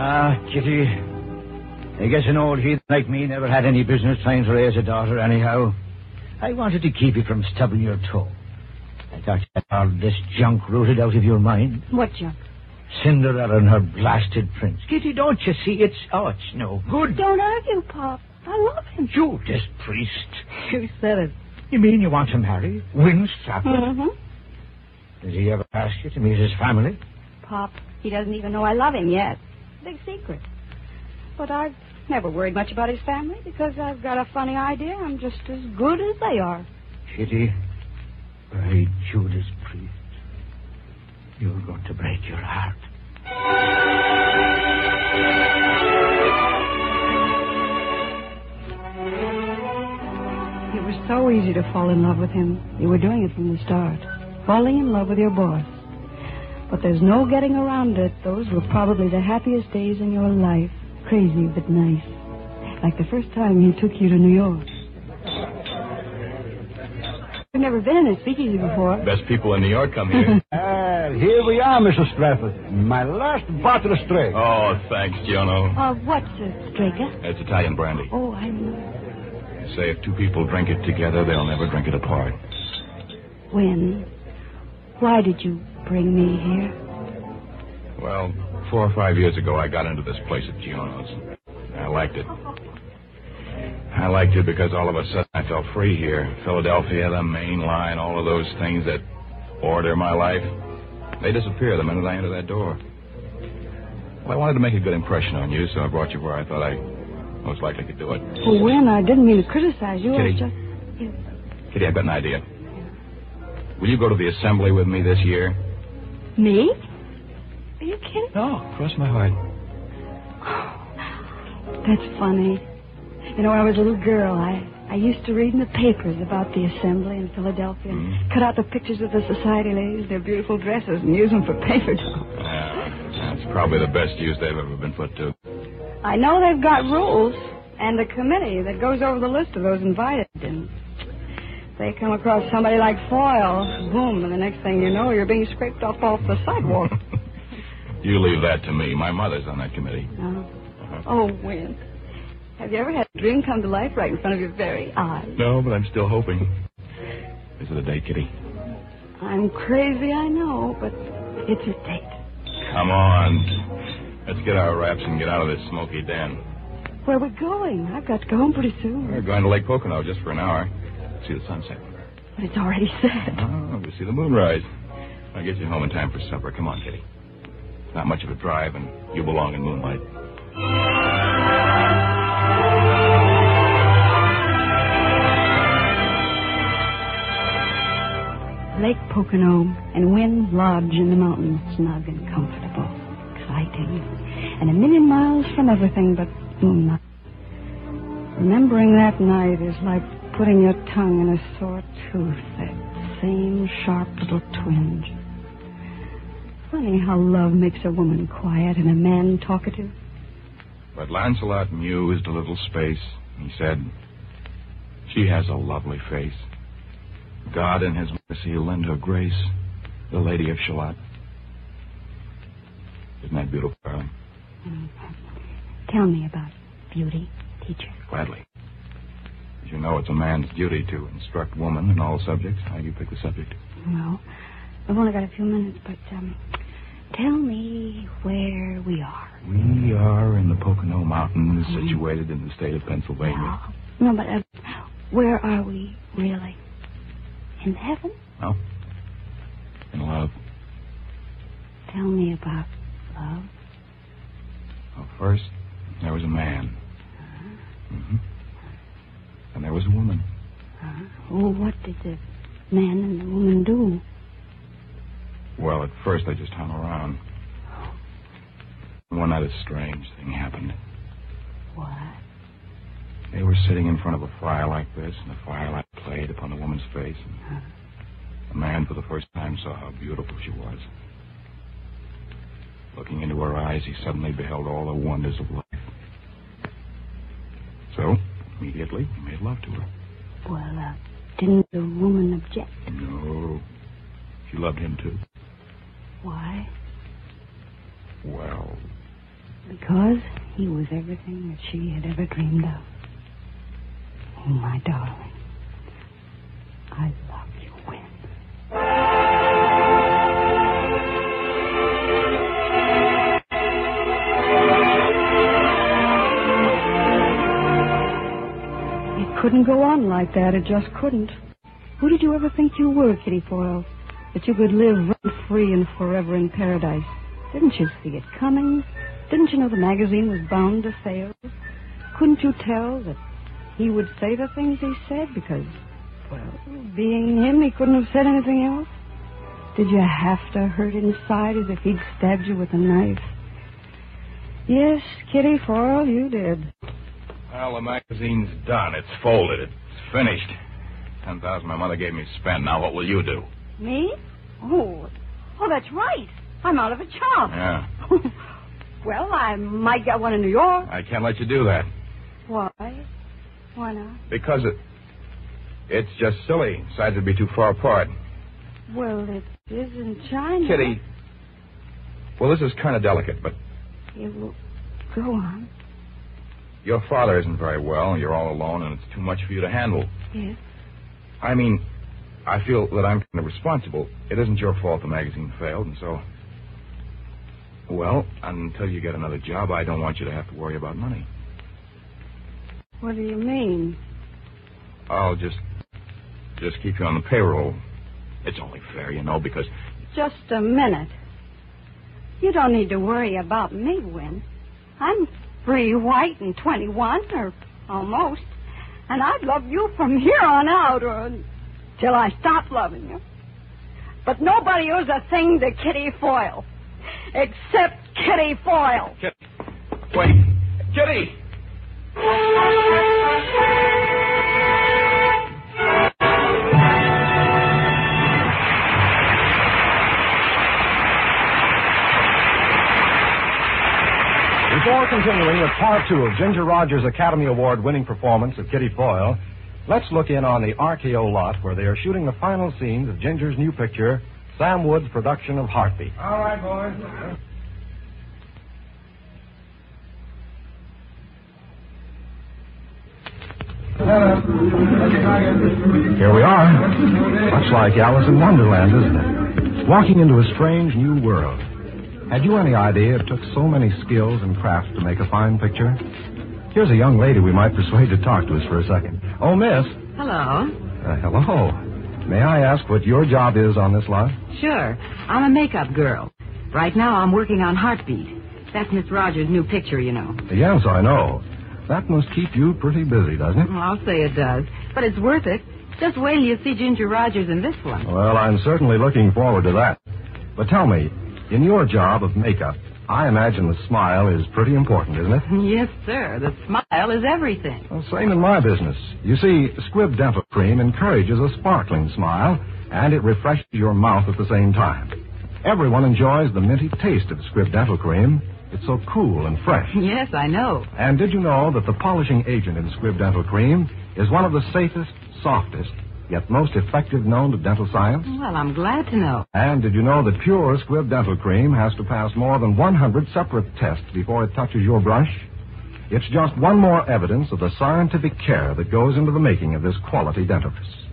Ah, Kitty. I guess an old heathen like me never had any business trying to raise a daughter anyhow. I wanted to keep you from stubbing your toe. I thought you had all this junk rooted out of your mind. What junk? Cinderella and her blasted prince. Kitty, don't you see? It's oh, it's no good. Don't argue, Pop. I love him. Judas Priest. You said it. You mean you want to marry Win Strafford? Mm-hmm. Did he ever ask you to meet his family? Pop, he doesn't even know I love him yet. Big secret. but I've never worried much about his family because I've got a funny idea. I'm just as good as they are. Kitty, by Judas Priest, you're going to break your heart. It was so easy to fall in love with him. You were doing it from the start. Falling in love with your boss. But there's no getting around it. Those were probably the happiest days in your life. Crazy but nice. Like the first time he took you to New York. I've never been in a speakeasy before. Best people in New York come here. [LAUGHS] Ah, here we are, Mr. Strafford. My last bottle of Strega. oh, thanks, Giono. Uh, what's a Strega? It's Italian brandy. Oh, I know. They say if two people drink it together, they'll never drink it apart. When? Why did you bring me here? Well, four or five years ago, I got into this place at Giono's. I liked it. I liked it because all of a sudden I felt free here. Philadelphia, the main line, all of those things that order my life, they disappear the minute I enter that door. Well, I wanted to make a good impression on you, so I brought you where I thought I most likely could do it. Well, when? I didn't mean to criticize you. I was Kitty. just. Kitty, I've got an idea. Will you go to the assembly with me this year? Me? Are you kidding? No, cross my heart. [SIGHS] That's funny. You know, when I was a little girl, I, I used to read in the papers about the assembly in Philadelphia and cut out the pictures of the society ladies, their beautiful dresses, and use them for paper dolls. Yeah, that's probably the best use they've ever been put to. I know they've got rules and a committee that goes over the list of those invited. And they come across somebody like Foyle, boom, and the next thing you know, you're being scraped off off the sidewalk. [LAUGHS] You leave that to me. My mother's on that committee. Uh-huh. oh. oh, Win. Have you ever had a dream come to life right in front of your very eyes? No, but I'm still hoping. Is it a date, Kitty? I'm crazy, I know, but it's a date. Come on. Let's get our wraps and get out of this smoky den. Where are we going? I've got to go home pretty soon. We're going to Lake Pocono just for an hour. See the sunset. But it's already set. Ah, oh, we'll see the moonrise. I'll get you home in time for supper. Come on, Kitty. Not much of a drive, and you belong in moonlight. Lake Pocono and Wind Lodge in the mountains, snug and comfortable, exciting, and a million miles from everything but moonlight. Remembering that night is like putting your tongue in a sore tooth, that same sharp little twinge. Funny how love makes a woman quiet and a man talkative. But Lancelot mused a little space. He said, She has a lovely face. God in his mercy lend her grace, the Lady of Shalott. Isn't that beautiful, darling? Tell me about beauty, teacher. Gladly. As you know, it's a man's duty to instruct woman in all subjects. How do you pick the subject? Well, I've only got a few minutes, but um, tell me where we are. We are in the Pocono Mountains, situated in the state of Pennsylvania. No, but uh, where are we really? In heaven? No? In love. Tell me about love. Well, first, there was a man. Hmm And there was a woman. Uh, well, what did the man and the woman do? Well, at first they just hung around. One night a strange thing happened. What? They were sitting in front of a fire like this, and the firelight played upon the woman's face. And the man, for the first time, saw how beautiful she was. Looking into her eyes, he suddenly beheld all the wonders of life. So, immediately, he made love to her. Well, uh, didn't the woman object? No. She loved him, too. Why? Well, Because he was everything that she had ever dreamed of. Oh, my darling. I couldn't go on like that. It just couldn't. Who did you ever think you were, Kitty Foyle? That you could live rent free and forever in paradise? Didn't you see it coming? Didn't you know the magazine was bound to fail? Couldn't you tell that he would say the things he said because, well, being him, he couldn't have said anything else? Did you have to hurt inside as if he'd stabbed you with a knife? Yes, Kitty Foyle, you did. Well, the magazine's done. It's folded. It's finished. Ten thousand my mother gave me to spend. Now what will you do? Me? Oh, oh, that's right. I'm out of a job. Yeah. [LAUGHS] well, I might get one in New York. I can't let you do that. Why? Why not? Because it it's just silly. Besides it'd be too far apart. Well, it is in China. Kitty. Well, this is kind of delicate, but It will go on. Your father isn't very well. And you're all alone, and it's too much for you to handle. Yes. I mean, I feel that I'm kind of responsible. It isn't your fault the magazine failed, and so. Well, until you get another job, I don't want you to have to worry about money. What do you mean? I'll just, just keep you on the payroll. It's only fair, you know, because Just a minute. You don't need to worry about me, Win. I'm free, white, and 21, or almost. And I'd love you from here on out, or till I stop loving you. But nobody owes a thing to Kitty Foyle. Except Kitty Foyle. Kitty. Wait, Kitty! Before continuing with part two of Ginger Rogers' Academy Award winning performance of Kitty Foyle, let's look in on the RKO lot where they are shooting the final scenes of Ginger's new picture, Sam Wood's production of Heartbeat. All right, boys. Here we are. Much like Alice in Wonderland, isn't it? Walking into a strange new world. Had you any idea it took so many skills and crafts to make a fine picture? Here's a young lady we might persuade to talk to us for a second. Oh, miss. Hello. Uh, hello. May I ask what your job is on this lot? Sure. I'm a makeup girl. Right now I'm working on Heartbeat. That's Miss Rogers' new picture, you know. Yes, I know. That must keep you pretty busy, doesn't it? I'll say it does. But it's worth it. Just wait till you see Ginger Rogers in this one. Well, I'm certainly looking forward to that. But tell me, in your job of makeup, I imagine the smile is pretty important, isn't it? [LAUGHS] Yes, sir. The smile is everything. Well, same in my business. You see, Squibb Dental Cream encourages a sparkling smile, and it refreshes your mouth at the same time. Everyone enjoys the minty taste of Squibb Dental Cream. It's so cool and fresh. [LAUGHS] Yes, I know. And did you know that the polishing agent in Squib Dental Cream is one of the safest, softest, yet most effective known to dental science? Well, I'm glad to know. And did you know that pure Squibb Dental Cream has to pass more than 100 separate tests before it touches your brush? It's just one more evidence of the scientific care that goes into the making of this quality dentifrice.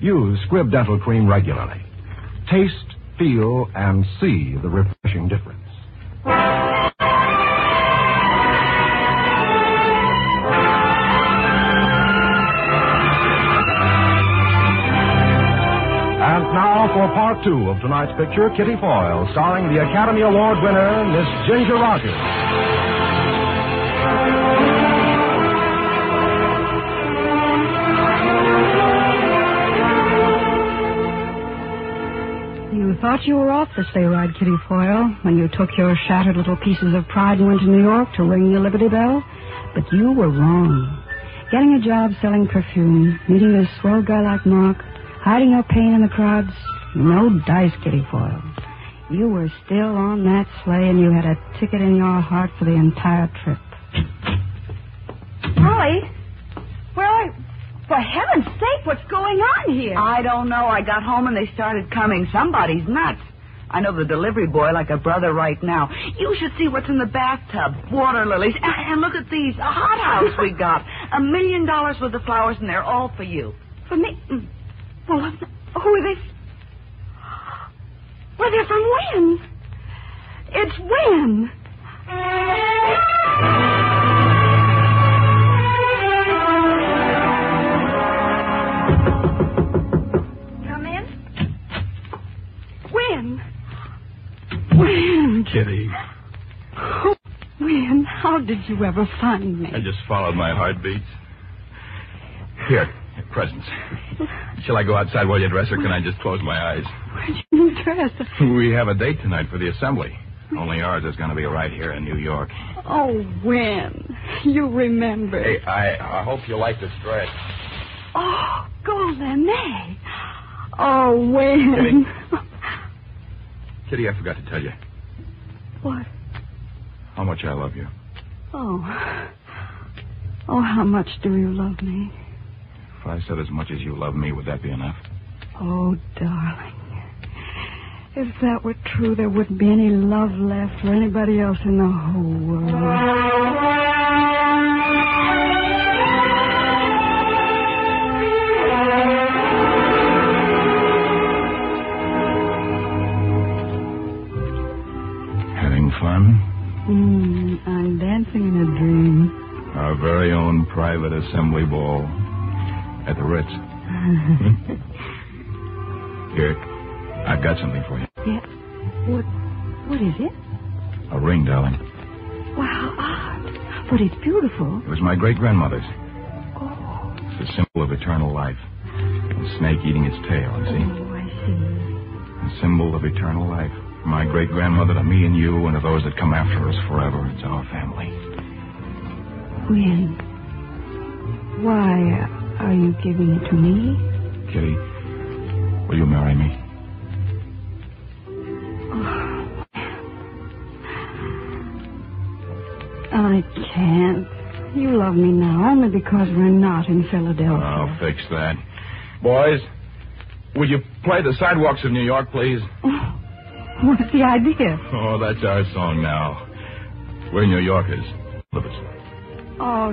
Use Squibb Dental Cream regularly. Taste, feel, and see the refreshing difference. Part two of tonight's picture, Kitty Foyle, starring the Academy Award winner, Miss Ginger Rogers. You thought you were off the sleigh ride, Kitty Foyle, when you took your shattered little pieces of pride and went to New York to ring the Liberty Bell. But you were wrong. Getting a job selling perfume, meeting a swell guy like Mark, hiding your pain in the crowds, no dice, Kitty Foyle. You were still on that sleigh and you had a ticket in your heart for the entire trip. Molly, where are you? For heaven's sake, what's going on here? I don't know. I got home and they started coming. Somebody's nuts. I know the delivery boy like a brother right now. You should see what's in the bathtub. Water lilies. And, and look at these. A hothouse we got. A million dollars worth of flowers and they're all for you. For me? Mm. Well, I'm who are they? Well, they're from Win. It's Win. Come in. Win. Win. Kitty. When? How did you ever find me? I just followed my heartbeats. Here, presents. Shall I go outside while you dress, or can I just close my eyes? Where'd you dress? We have a date tonight for the assembly. Only ours is going to be right here in New York. Oh, when? You remember. Hey, I, I hope you like this dress. Oh, Golden May. Oh, when? Kitty, I forgot to tell you What? how much I love you. Oh. Oh, how much do you love me? If I said as much as you love me, would that be enough? Oh, darling. If that were true, there wouldn't be any love left for anybody else in the whole world. Having fun? Mm, I'm dancing in a dream. Our very own private assembly ball at the Ritz. [LAUGHS] Here, I've got something for you. yeah. What? What is it? A ring, darling. Wow, Art. But it's beautiful. It was my great grandmother's. Oh, It's a symbol of eternal life. A snake eating its tail, you see? oh, I see. A symbol of eternal life. From my great grandmother to me and you and to those that come after us forever. It's our family. When? Why uh, are you giving it to me? Kitty, will you marry me? Oh, I can't. You love me now only because we're not in Philadelphia. I'll fix that. Boys, will you play the sidewalks of New York, please? Oh, what's the idea? Oh, that's our song now. We're New Yorkers. Love us. Oh,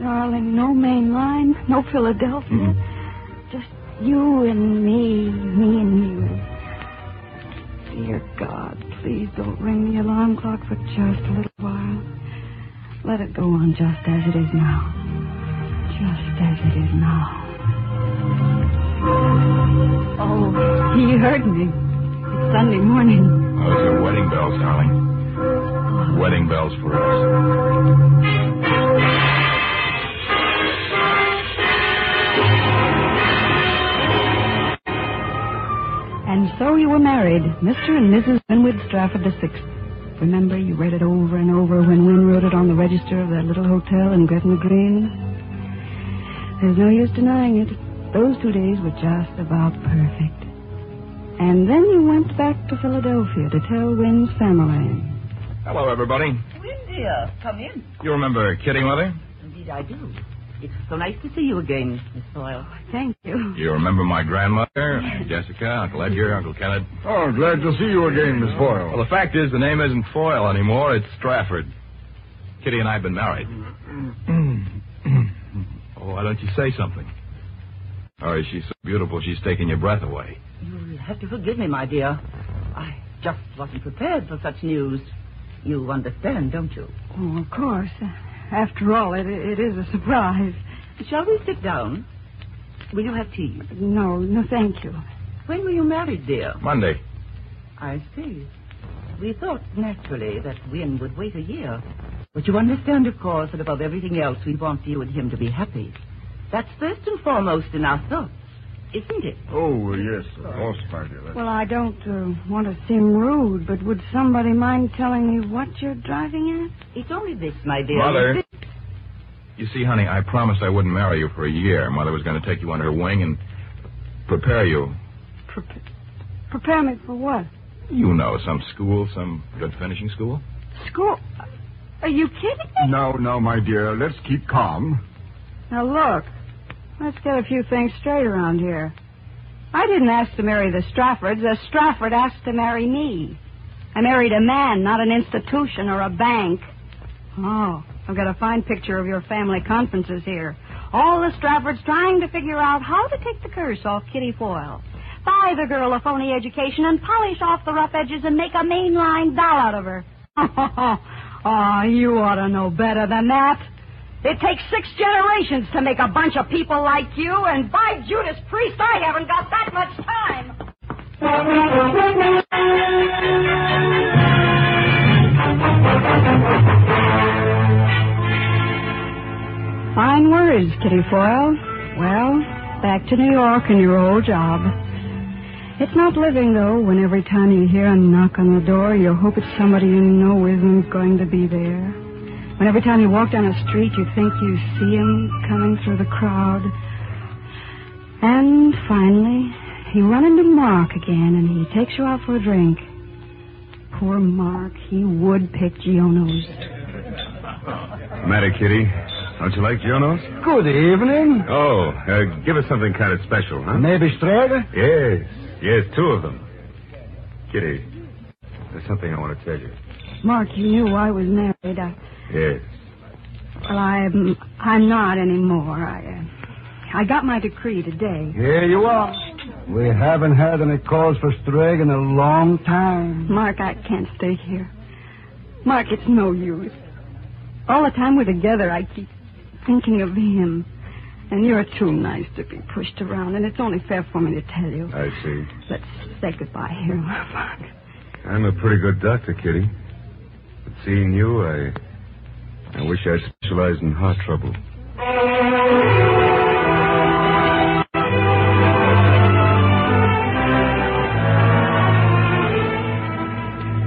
darling, no main line, no Philadelphia. Mm-hmm. Just you and me, me and you. Dear God, please don't ring the alarm clock for just a little while. Let it go on just as it is now. Just as it is now. Oh, he heard me. It's Sunday morning. Those are wedding bells, darling. Wedding bells for us. And so you were married, Mr. and Mrs. Winwood Strafford the Sixth. Remember, you read it over and over when Win wrote it on the register of that little hotel in Gretna Green. There's no use denying it. Those two days were just about perfect. And then you went back to Philadelphia to tell Win's family. Hello, everybody. Win, dear, come in. You remember Kitty, Mother? Indeed, I do. It's so nice to see you again, Miss Doyle. Thank you. You remember my grandmother, Aunt Jessica, Uncle Edgar, Uncle Kenneth? Oh, glad to see you again, Miss Boyle. Well, the fact is, the name isn't Foyle anymore. It's Strafford. Kitty and I have been married. [CLEARS THROAT] oh, why don't you say something? Oh, or is she so beautiful she's taking your breath away? You'll have to forgive me, my dear. I just wasn't prepared for such news. You understand, don't you? Oh, of course. After all, it, it is a surprise. Shall we sit down? Will you have tea? No, no, thank you. When were you married, dear? Monday. I see. We thought naturally that Win would wait a year. But you understand, of course, that above everything else, we want you and him to be happy. That's first and foremost in our thoughts, isn't it? Oh, yes, of course, my dear. Well, I don't uh, want to seem rude, but would somebody mind telling me what you're driving at? It's only this, my dear. Mother. You see, honey, I promised I wouldn't marry you for a year. Mother was going to take you under her wing and prepare you. Prepare me for what? You know, some school, some good finishing school. School? Are you kidding me? No, now, my dear, let's keep calm. Now, look. Let's get a few things straight around here. I didn't ask to marry the Straffords. The Strafford asked to marry me. I married a man, not an institution or a bank. Oh, I've got a fine picture of your family conferences here. All the Straffords trying to figure out how to take the curse off Kitty Foyle. Buy the girl a phony education and polish off the rough edges and make a mainline doll out of her. oh, [LAUGHS] you ought to know better than that. It takes six generations to make a bunch of people like you, and by Judas Priest, I haven't got that much time. Fine words, Kitty Foyle. Well, back to New York and your old job. It's not living, though, when every time you hear a knock on the door, you hope it's somebody you know isn't going to be there. When every time you walk down a street, you think you see him coming through the crowd. And finally, you run into Mark again, and he takes you out for a drink. Poor Mark, he would pick Giono's. Matter, Kitty. Don't you like Giono's? Good evening. Oh, uh, give us something kind of special, huh? Maybe Strega? Yes, yes, two of them. Kitty, there's something I want to tell you. Mark, you knew I was married. I, Yes. well, I'm I'm not anymore. I uh, I got my decree today. Here you are. We haven't had any calls for Strega in a long time. Mark, I can't stay here. Mark, it's no use. All the time we're together, I keep thinking of him. And you're too nice to be pushed around, and it's only fair for me to tell you. I see. Let's say goodbye here, [LAUGHS] Mark. I'm a pretty good doctor, Kitty. But seeing you, I. I wish I specialized in heart trouble.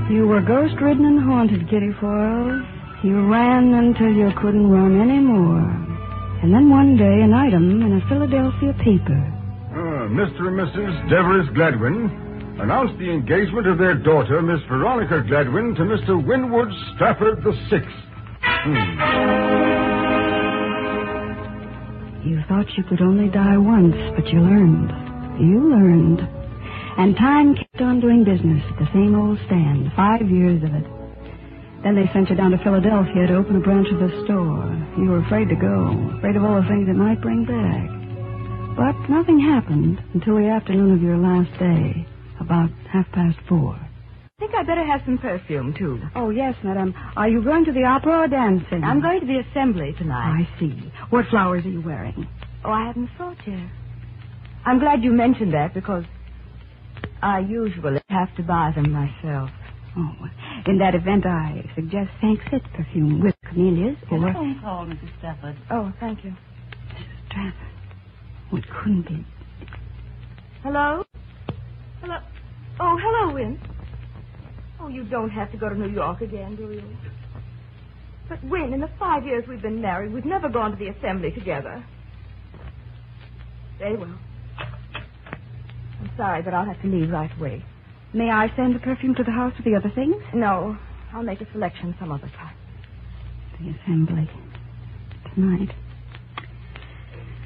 You were ghost ridden and haunted, Kitty Foyle. You ran until you couldn't run anymore. And then one day, an item in a Philadelphia paper. Uh, Mr. and Mrs. Devereux Gladwin announced the engagement of their daughter, Miss Veronica Gladwin, to Mr. Winwood Strafford the Sixth. Hmm. You thought you could only die once, but you learned. You learned. And time kept on doing business at the same old stand, five years of it. Then they sent you down to Philadelphia to open a branch of the store. You were afraid to go, afraid of all the things it might bring back. But nothing happened until the afternoon of your last day, about half past four. I I'd better have some perfume, too. Oh, yes, madam. Are you going to the opera or dancing? I'm going to the assembly tonight. I see. What flowers are you wearing? Oh, I haven't thought yet. I'm glad you mentioned that because I usually have to buy them myself. Oh, in that event, I suggest St. Sid perfume with camellias or... Telephone call, Mrs. Strafford. Oh, thank you. Strafford. Oh, it couldn't be. Hello? Hello? Oh, hello, Win. Oh, you don't have to go to New York again, do you? But, Win, in the five years we've been married, we've never gone to the assembly together. Very well. I'm sorry, but I'll have to leave right away. May I send the perfume to the house with the other things? No, I'll make a selection some other time. The assembly. Tonight.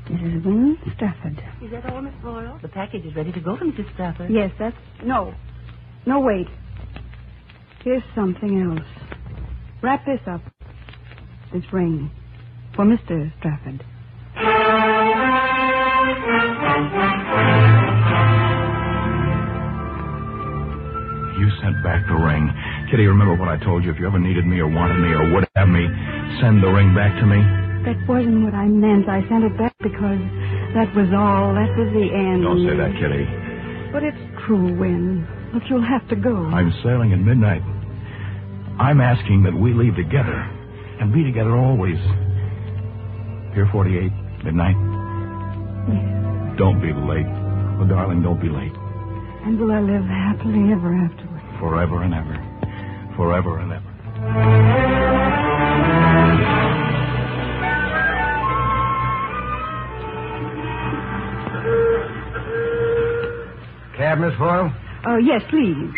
Mrs. Win Strafford. Is that all, Miss Boyle? The package is ready to go for Mrs. Strafford. Yes, that's. No. No, wait. Here's something else. Wrap this up. This ring. For Mr. Strafford. You sent back the ring. Kitty, remember what I told you. If you ever needed me or wanted me or would have me, send the ring back to me. That wasn't what I meant. I sent it back because that was all. That was the end. Don't say that, Kitty. But it's true, Win. Look, you'll have to go. I'm sailing at midnight. I'm asking that we leave together and be together always. Pier 48, midnight. Yes. Don't be late. Oh, darling, don't be late. And will I live happily ever afterward? Forever and ever. Forever and ever. Cab, Miss Foyle? Oh, yes, please.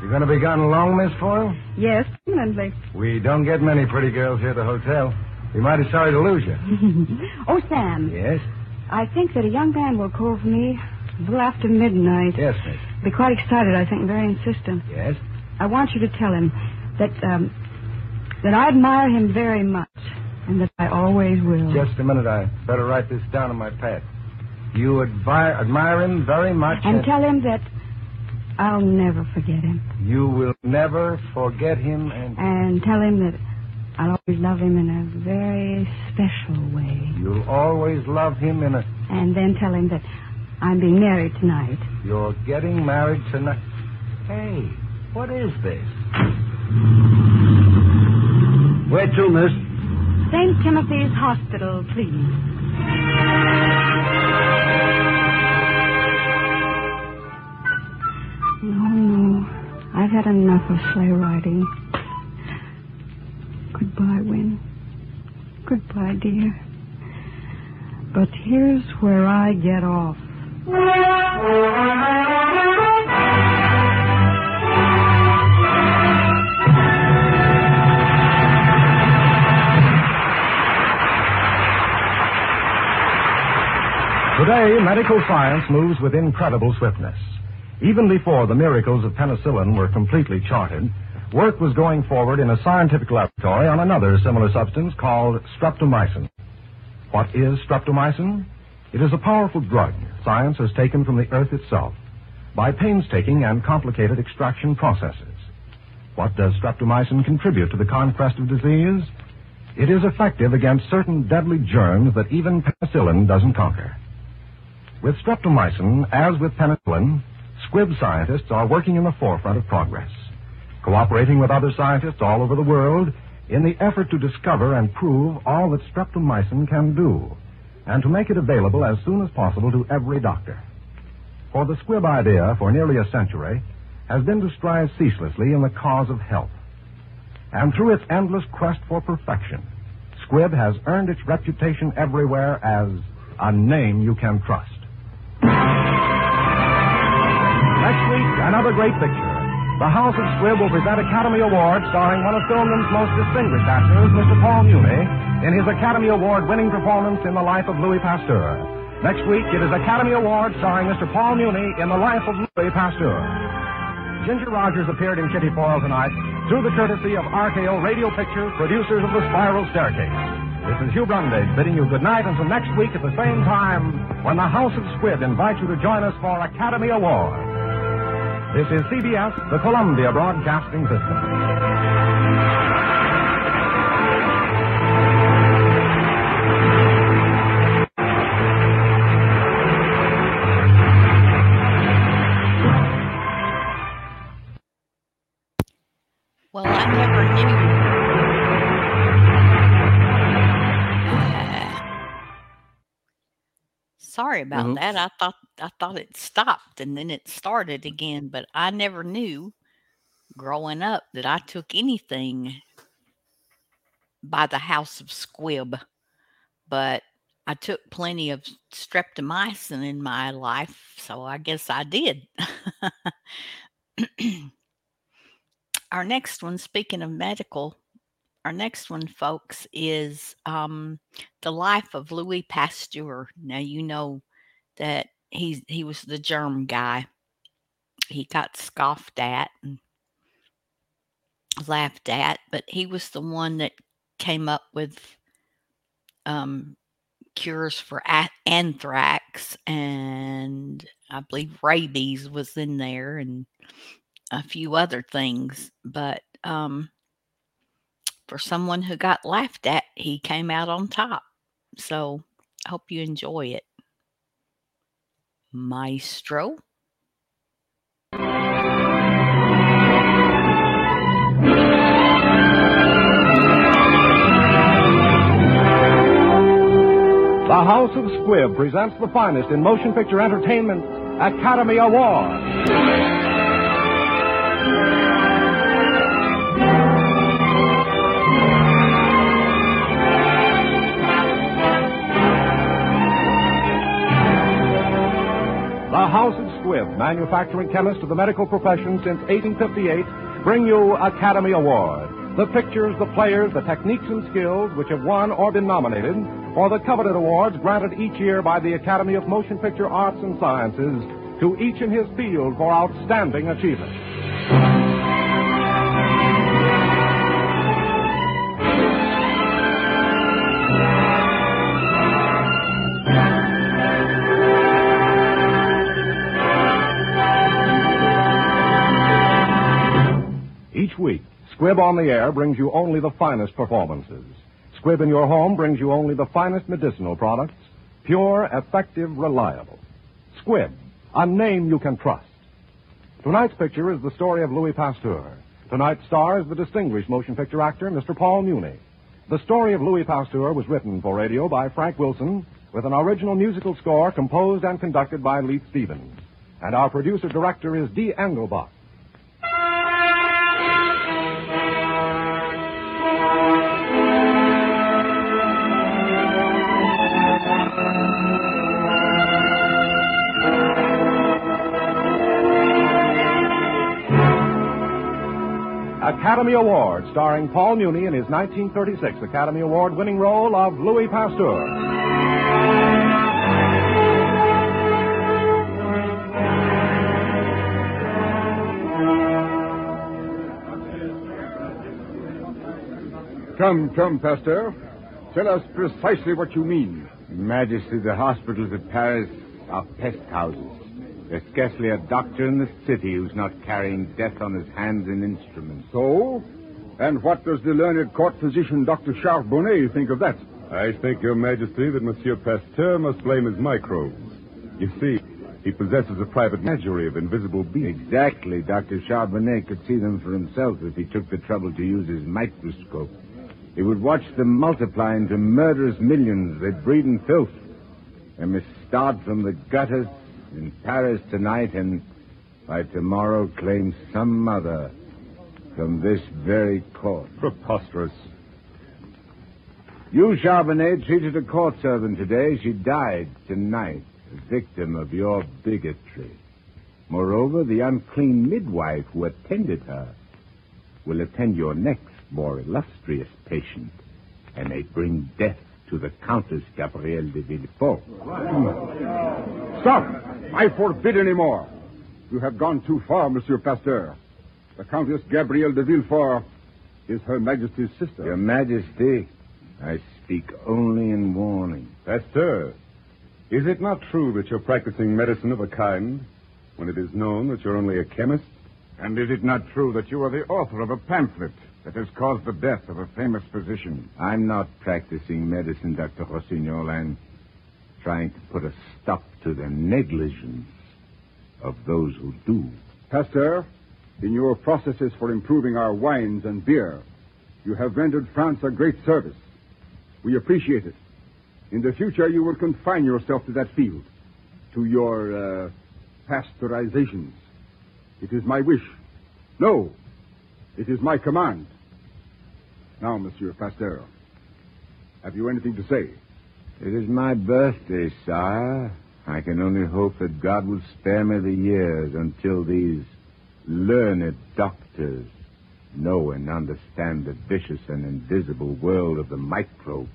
You're going to be gone long, Miss Foyle? Yes, permanently. We don't get many pretty girls here at the hotel. We might be mighty sorry to lose you. [LAUGHS] oh, Sam. Yes? I think that a young man will call for me a little after midnight. Yes, miss. Be quite excited, I think, very insistent. Yes? I want you to tell him that um, that I admire him very much, and that I always will. Just a minute. I better write this down on my pad. You admire, admire him very much. And tell him that I'll never forget him. You will never forget him and And tell him that I'll always love him in a very special way. you'll always love him in a. And then tell him that I'm being married tonight. You're getting married tonight. Hey, what is this? Where to, miss? St. Timothy's Hospital, please. No, no. I've had enough of sleigh riding. Goodbye, Win. Goodbye, dear. But here's where I get off. Today, medical science moves with incredible swiftness. Even before the miracles of penicillin were completely charted, work was going forward in a scientific laboratory on another similar substance called streptomycin. What is streptomycin? It is a powerful drug science has taken from the earth itself by painstaking and complicated extraction processes. What does streptomycin contribute to the conquest of disease? It is effective against certain deadly germs that even penicillin doesn't conquer. With streptomycin, as with penicillin, Squibb scientists are working in the forefront of progress, cooperating with other scientists all over the world in the effort to discover and prove all that streptomycin can do, and to make it available as soon as possible to every doctor. For the Squibb idea, for nearly a century, has been to strive ceaselessly in the cause of health. And through its endless quest for perfection, Squibb has earned its reputation everywhere as a name you can trust. Next week, another great picture. The House of Squibb will present Academy Award starring one of Filmdom's most distinguished actors, Mr. Paul Muni, in his Academy Award winning performance in the life of Louis Pasteur. Next week, it is Academy Award starring Mr. Paul Muni in the life of Louis Pasteur. Ginger Rogers appeared in Kitty Foyle tonight through the courtesy of RKO Radio Pictures, producers of The Spiral Staircase. This is Hugh Brundage bidding you good night until next week at the same time when the House of Squibb invites you to join us for Academy Awards. This is CBS, the Columbia Broadcasting System. Well, I never knew. Sorry about Mhm. that. I thought I thought it stopped and then it started again, but I never knew growing up that I took anything by the house of Squibb. But I took plenty of streptomycin in my life, so I guess I did. [CLEARS THROAT] our next one, speaking of medical, our next one, folks, is um, the life of Louis Pasteur. Now you know that he he was the germ guy. He got scoffed at and laughed at, but he was the one that came up with um, cures for anthrax and I believe rabies was in there and a few other things. But um, for someone who got laughed at, he came out on top. So I hope you enjoy it. Maestro. The House of Squibb presents the finest in motion picture entertainment, Academy Award. House of Squibb, manufacturing chemist of the medical profession since 1858, bring you Academy Award. The pictures, the players, the techniques and skills which have won or been nominated for the coveted awards granted each year by the Academy of Motion Picture Arts and Sciences to each in his field for outstanding achievement. Each week, Squibb on the Air brings you only the finest performances. Squibb in your home brings you only the finest medicinal products, pure, effective, reliable. Squibb, a name you can trust. Tonight's picture is the story of Louis Pasteur, Tonight's star is the distinguished motion picture actor, Mr. Paul Muni. The story of Louis Pasteur was written for radio by Frank Wilson with an original musical score composed and conducted by Leith Stevens. And our producer director is Dee Engelbach. Academy Award, starring Paul Muni in his 1936 Academy Award winning role of Louis Pasteur. Come, come, Pasteur. Tell us precisely what you mean. Majesty, the hospitals of Paris are pest houses. There's scarcely a doctor in the city who's not carrying death on his hands and instruments. So? And what does the learned court physician, Dr. Charbonnet, think of that? I think, Your Majesty, that Monsieur Pasteur must blame his microbes. You see, he possesses a private menagerie of invisible beings. Exactly. Dr. Charbonnet could see them for himself if he took the trouble to use his microscope. He would watch them multiply into murderous millions. They'd breed in filth. They must start from the gutters in Paris tonight and by tomorrow claim some mother from this very court. Preposterous. You, Charbonnet, treated a court servant today. She died tonight, a victim of your bigotry. Moreover, the unclean midwife who attended her will attend your next more illustrious patient and may bring death to the Countess Gabrielle de Villefort. Stop! I forbid any more. You have gone too far, Monsieur Pasteur. The Countess Gabrielle de Villefort is Her Majesty's sister. Your Majesty, I speak only in warning. Pasteur, is it not true that you're practicing medicine of a kind when it is known that you're only a chemist? And is it not true that you are the author of a pamphlet that has caused the death of a famous physician? I'm not practicing medicine, Dr. Rossignol. I'm trying to put a stop to the negligence of those who do. Pasteur, in your processes for improving our wines and beer, you have rendered France a great service. We appreciate it. In the future, you will confine yourself to that field, to your uh, pasteurizations. It is my wish. No, it is my command. Now, Monsieur Pasteur, have you anything to say? It is my birthday, sire. I can only hope that God will spare me the years until these learned doctors know and understand the vicious and invisible world of the microbes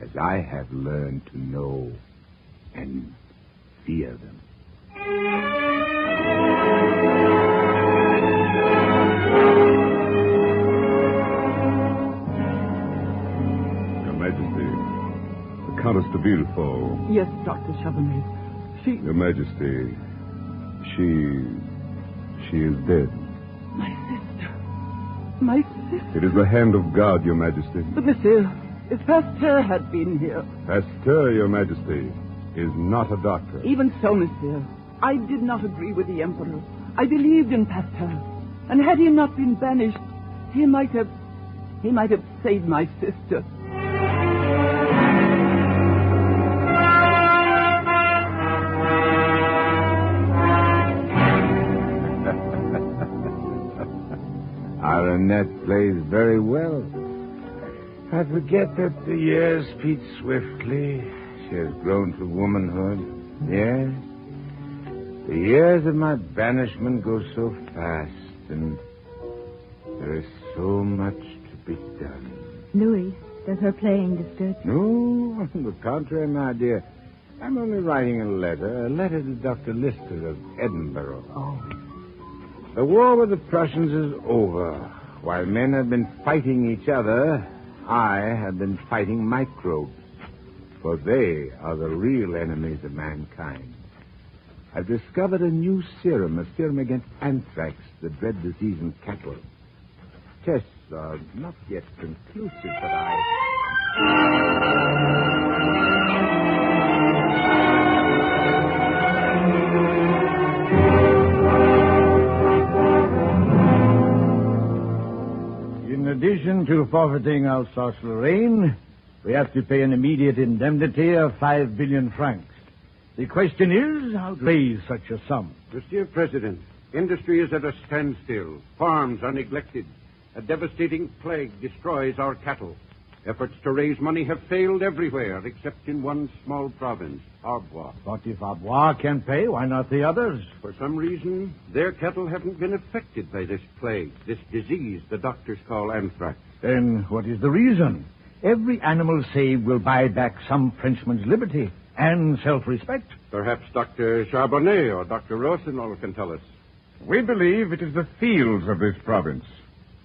as I have learned to know and fear them. Countess de Villefort. Yes, Dr. Charbonnet. She. Your Majesty, she. she is dead. My sister. My sister. It is the hand of God, Your Majesty. But, monsieur, if Pasteur had been here. Pasteur, Your Majesty, is not a doctor. Even so, monsieur, I did not agree with the Emperor. I believed in Pasteur. And had he not been banished, he might have. he might have saved my sister. Annette plays very well. I forget that the years speed swiftly. She has grown to womanhood. Yes. The years of my banishment go so fast, and there is so much to be done. Louis, does her playing disturb you? No, on the contrary, my dear. I'm only writing a letter, a letter to Dr. Lister of Edinburgh. Oh. The war with the Prussians is over. While men have been fighting each other, I have been fighting microbes. For they are the real enemies of mankind. I've discovered a new serum, a serum against anthrax, the dread disease in cattle. Tests are not yet conclusive, but I. addition to forfeiting Alsace-Lorraine, we have to pay an immediate indemnity of five billion francs. The question is how to raise such a sum. Monsieur President, industry is at a standstill. Farms are neglected. A devastating plague destroys our cattle. Efforts to raise money have failed everywhere except in one small province, Arbois. But if Arbois can pay, why not the others? For some reason, their cattle haven't been affected by this plague, this disease the doctors call anthrax. Then what is the reason? Every animal saved will buy back some Frenchman's liberty and self-respect. Perhaps Dr. Charbonnet or Dr. Rossignol can tell us. We believe it is the fields of this province.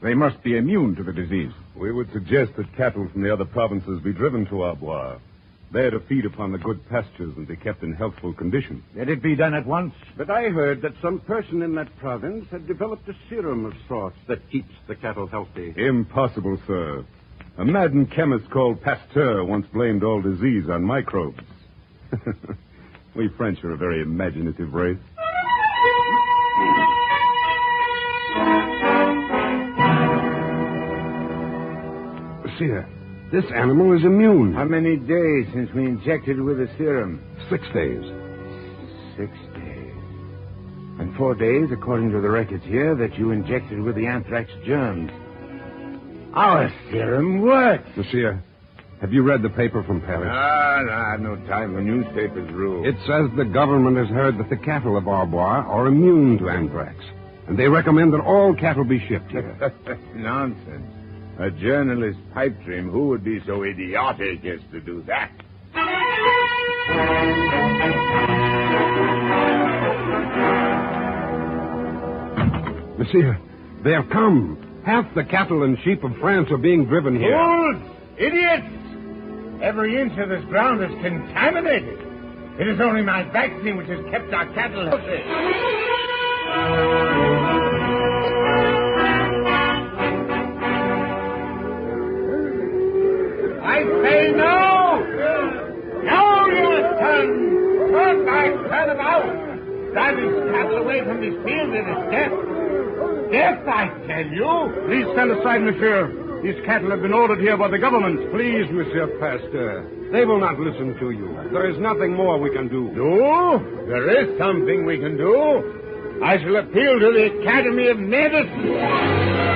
They must be immune to the disease. We would suggest that cattle from the other provinces be driven to Arbois. There to feed upon the good pastures and be kept in healthful condition. Let it be done at once. But I heard that some person in that province had developed a serum of sorts that keeps the cattle healthy. Impossible, sir. A maddened chemist called Pasteur once blamed all disease on microbes. [LAUGHS] we French are a very imaginative race. This animal is immune. How many days since we injected with the serum? Six days. Six days. And four days, according to the records here, that you injected with the anthrax germs. Our serum works. Monsieur, have you read the paper from Paris? Ah, no, I have no time for newspapers Roux. It says the government has heard that the cattle of Arbois are immune to anthrax. And they recommend that all cattle be shipped here. [LAUGHS] Nonsense. A journalist's pipe dream. Who would be so idiotic as to do that? Monsieur, they have come. Half the cattle and sheep of France are being driven here. Fools! Idiots! Every inch of this ground is contaminated. It is only my vaccine which has kept our cattle healthy. I say no! No, you son! Turn back, turn about! Drive these cattle away from this field, it is death. Death, I tell you! Please stand aside, monsieur. These cattle have been ordered here by the government. Please, Monsieur Pasteur. They will not listen to you. There is nothing more we can do. Do? There is something we can do. I shall appeal to the Academy of Medicine.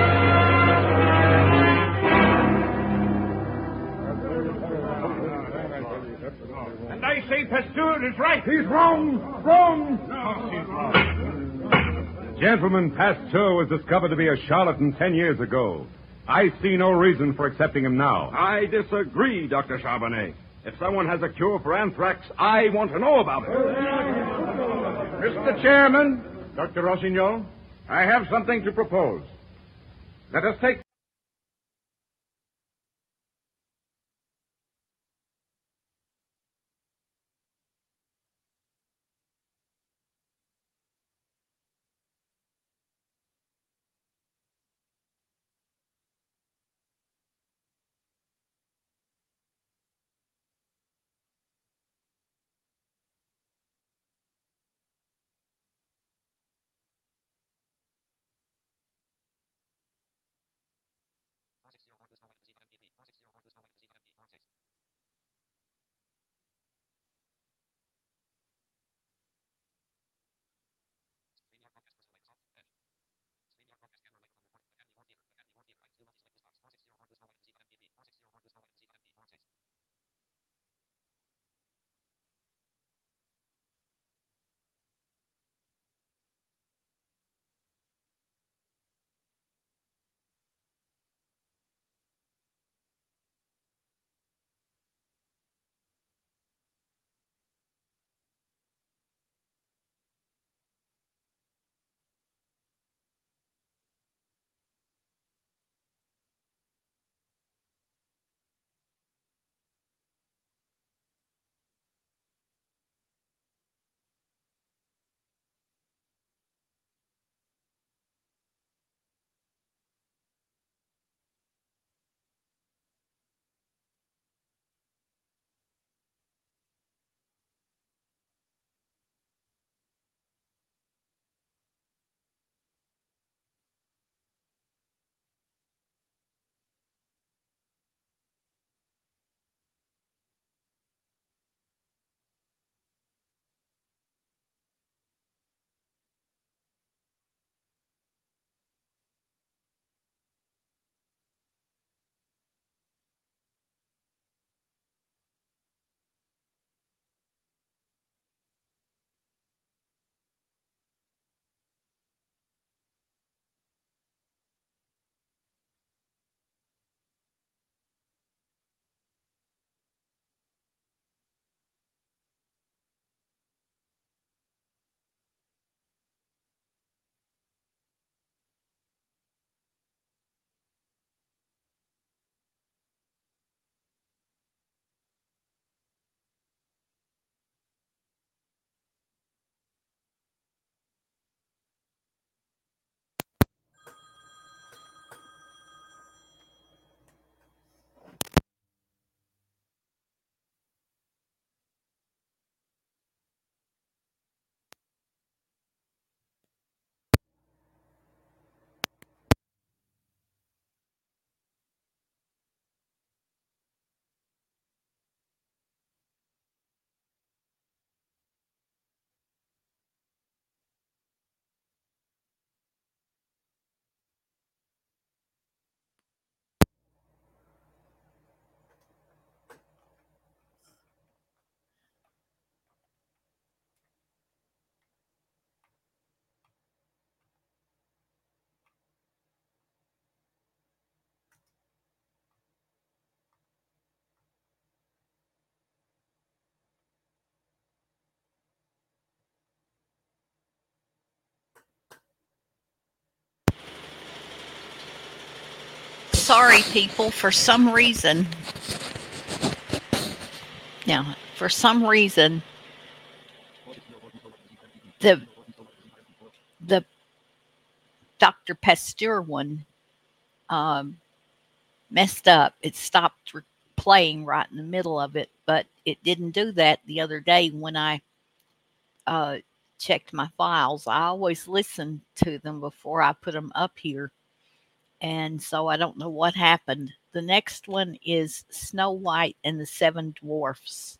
Say Pasteur is right. He's wrong. Wrong. No, he's wrong. Gentleman, Pasteur was discovered to be a charlatan ten years ago. I see no reason for accepting him now. I disagree, Dr. Charbonnet. If someone has a cure for anthrax, I want to know about it. Mr. Chairman, Dr. Rossignol, I have something to propose. Let us take sorry, people. For some reason, now for some reason, the the Dr. Pasteur one um, messed up. It stopped re- playing right in the middle of it, but it didn't do that the other day when I uh, checked my files. I always listen to them before I put them up here. And so I don't know what happened. The next one is Snow White and the Seven Dwarfs.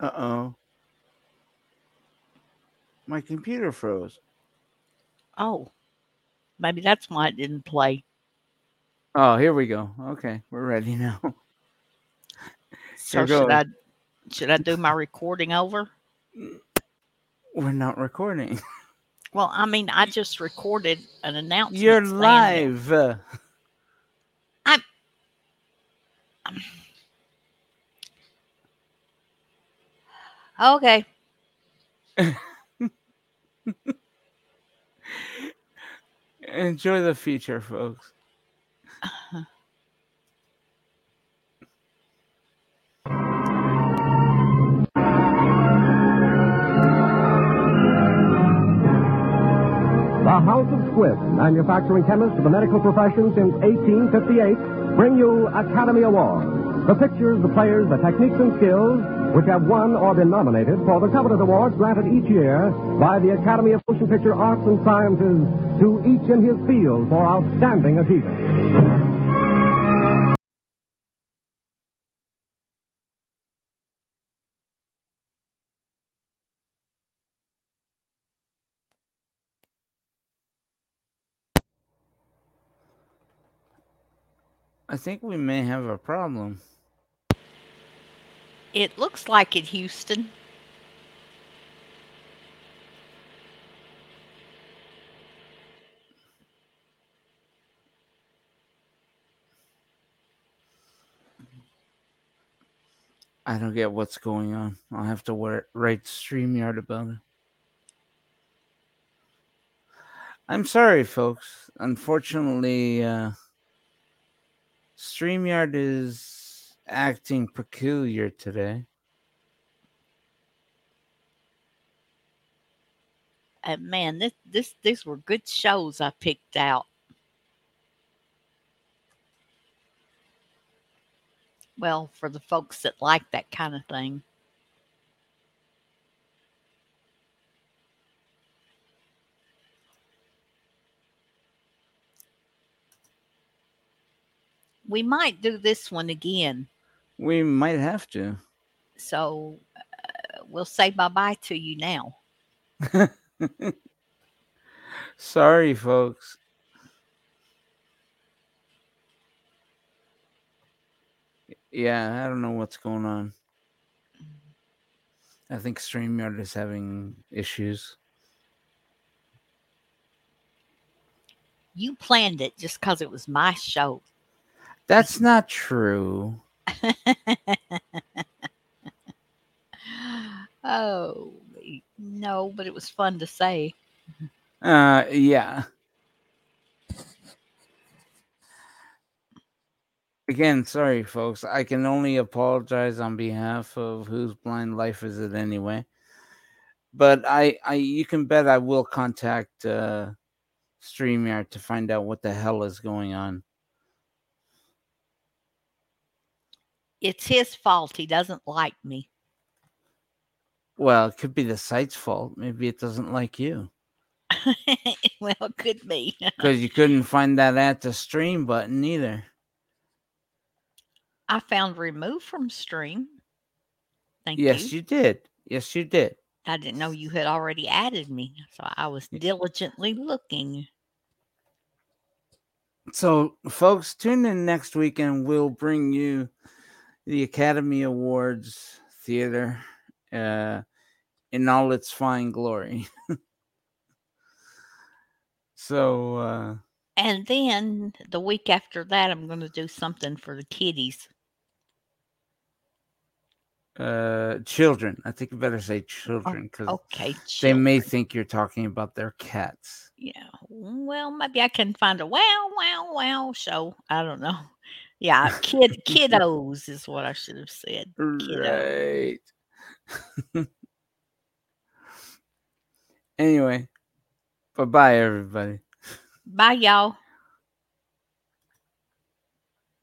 Uh oh. My computer froze. Oh, maybe that's why it didn't play. Oh, here we go. Okay, we're ready now. [LAUGHS] So should. I should I do my recording over? We're not recording. [LAUGHS] Well, I mean, I just recorded an announcement. You're live. [LAUGHS] that- I'm. Okay. Enjoy the feature, folks. The House of Squibb, manufacturing chemists of the medical profession since 1858, bring you Academy Awards. The pictures, the players, the techniques and skills which have won or been nominated for the coveted awards granted each year by the Academy of Motion Picture Arts and Sciences to each in his field for outstanding achievement. I think we may have a problem. It looks like it, Houston. I don't get what's going on. I'll have to write StreamYard about it. I'm sorry, folks. Unfortunately, uh, StreamYard is acting peculiar today. And man, this this these were good shows I picked out. Well, for the folks that like that kind of thing. We might do this one again. We might have to. So uh, we'll say bye bye to you now. [LAUGHS] Sorry, folks. Yeah, I don't know what's going on. I think StreamYard is having issues. You planned it just because it was my show. That's not true. [LAUGHS] oh, no, but it was fun to say. Uh, yeah. Again, sorry, folks. I can only apologize on behalf of whose blind life is it anyway. But I, I, you can bet I will contact uh, Streamyard to find out what the hell is going on. It's his fault. He doesn't like me. Well, it could be the site's fault. Maybe it doesn't like you [LAUGHS] well, it could be. [LAUGHS] because you couldn't find that at the stream button either. I found remove from stream. Thank you. yes, you. you did. Yes, you did. I didn't know you had already added me, so I was diligently looking. So, folks, tune in next week and we'll bring you the Academy Awards Theater uh, in all its fine glory. [LAUGHS] So, uh, And then the week after that, I'm going to do something for the kiddies. uh, children. I think you better say children because okay, they may think you're talking about their cats. Yeah. Well, maybe I can find a wow, wow, wow show. I don't know. Yeah, kid kiddos is what I should have said. Kiddos. Right. anyway, bye bye, everybody. Bye, y'all.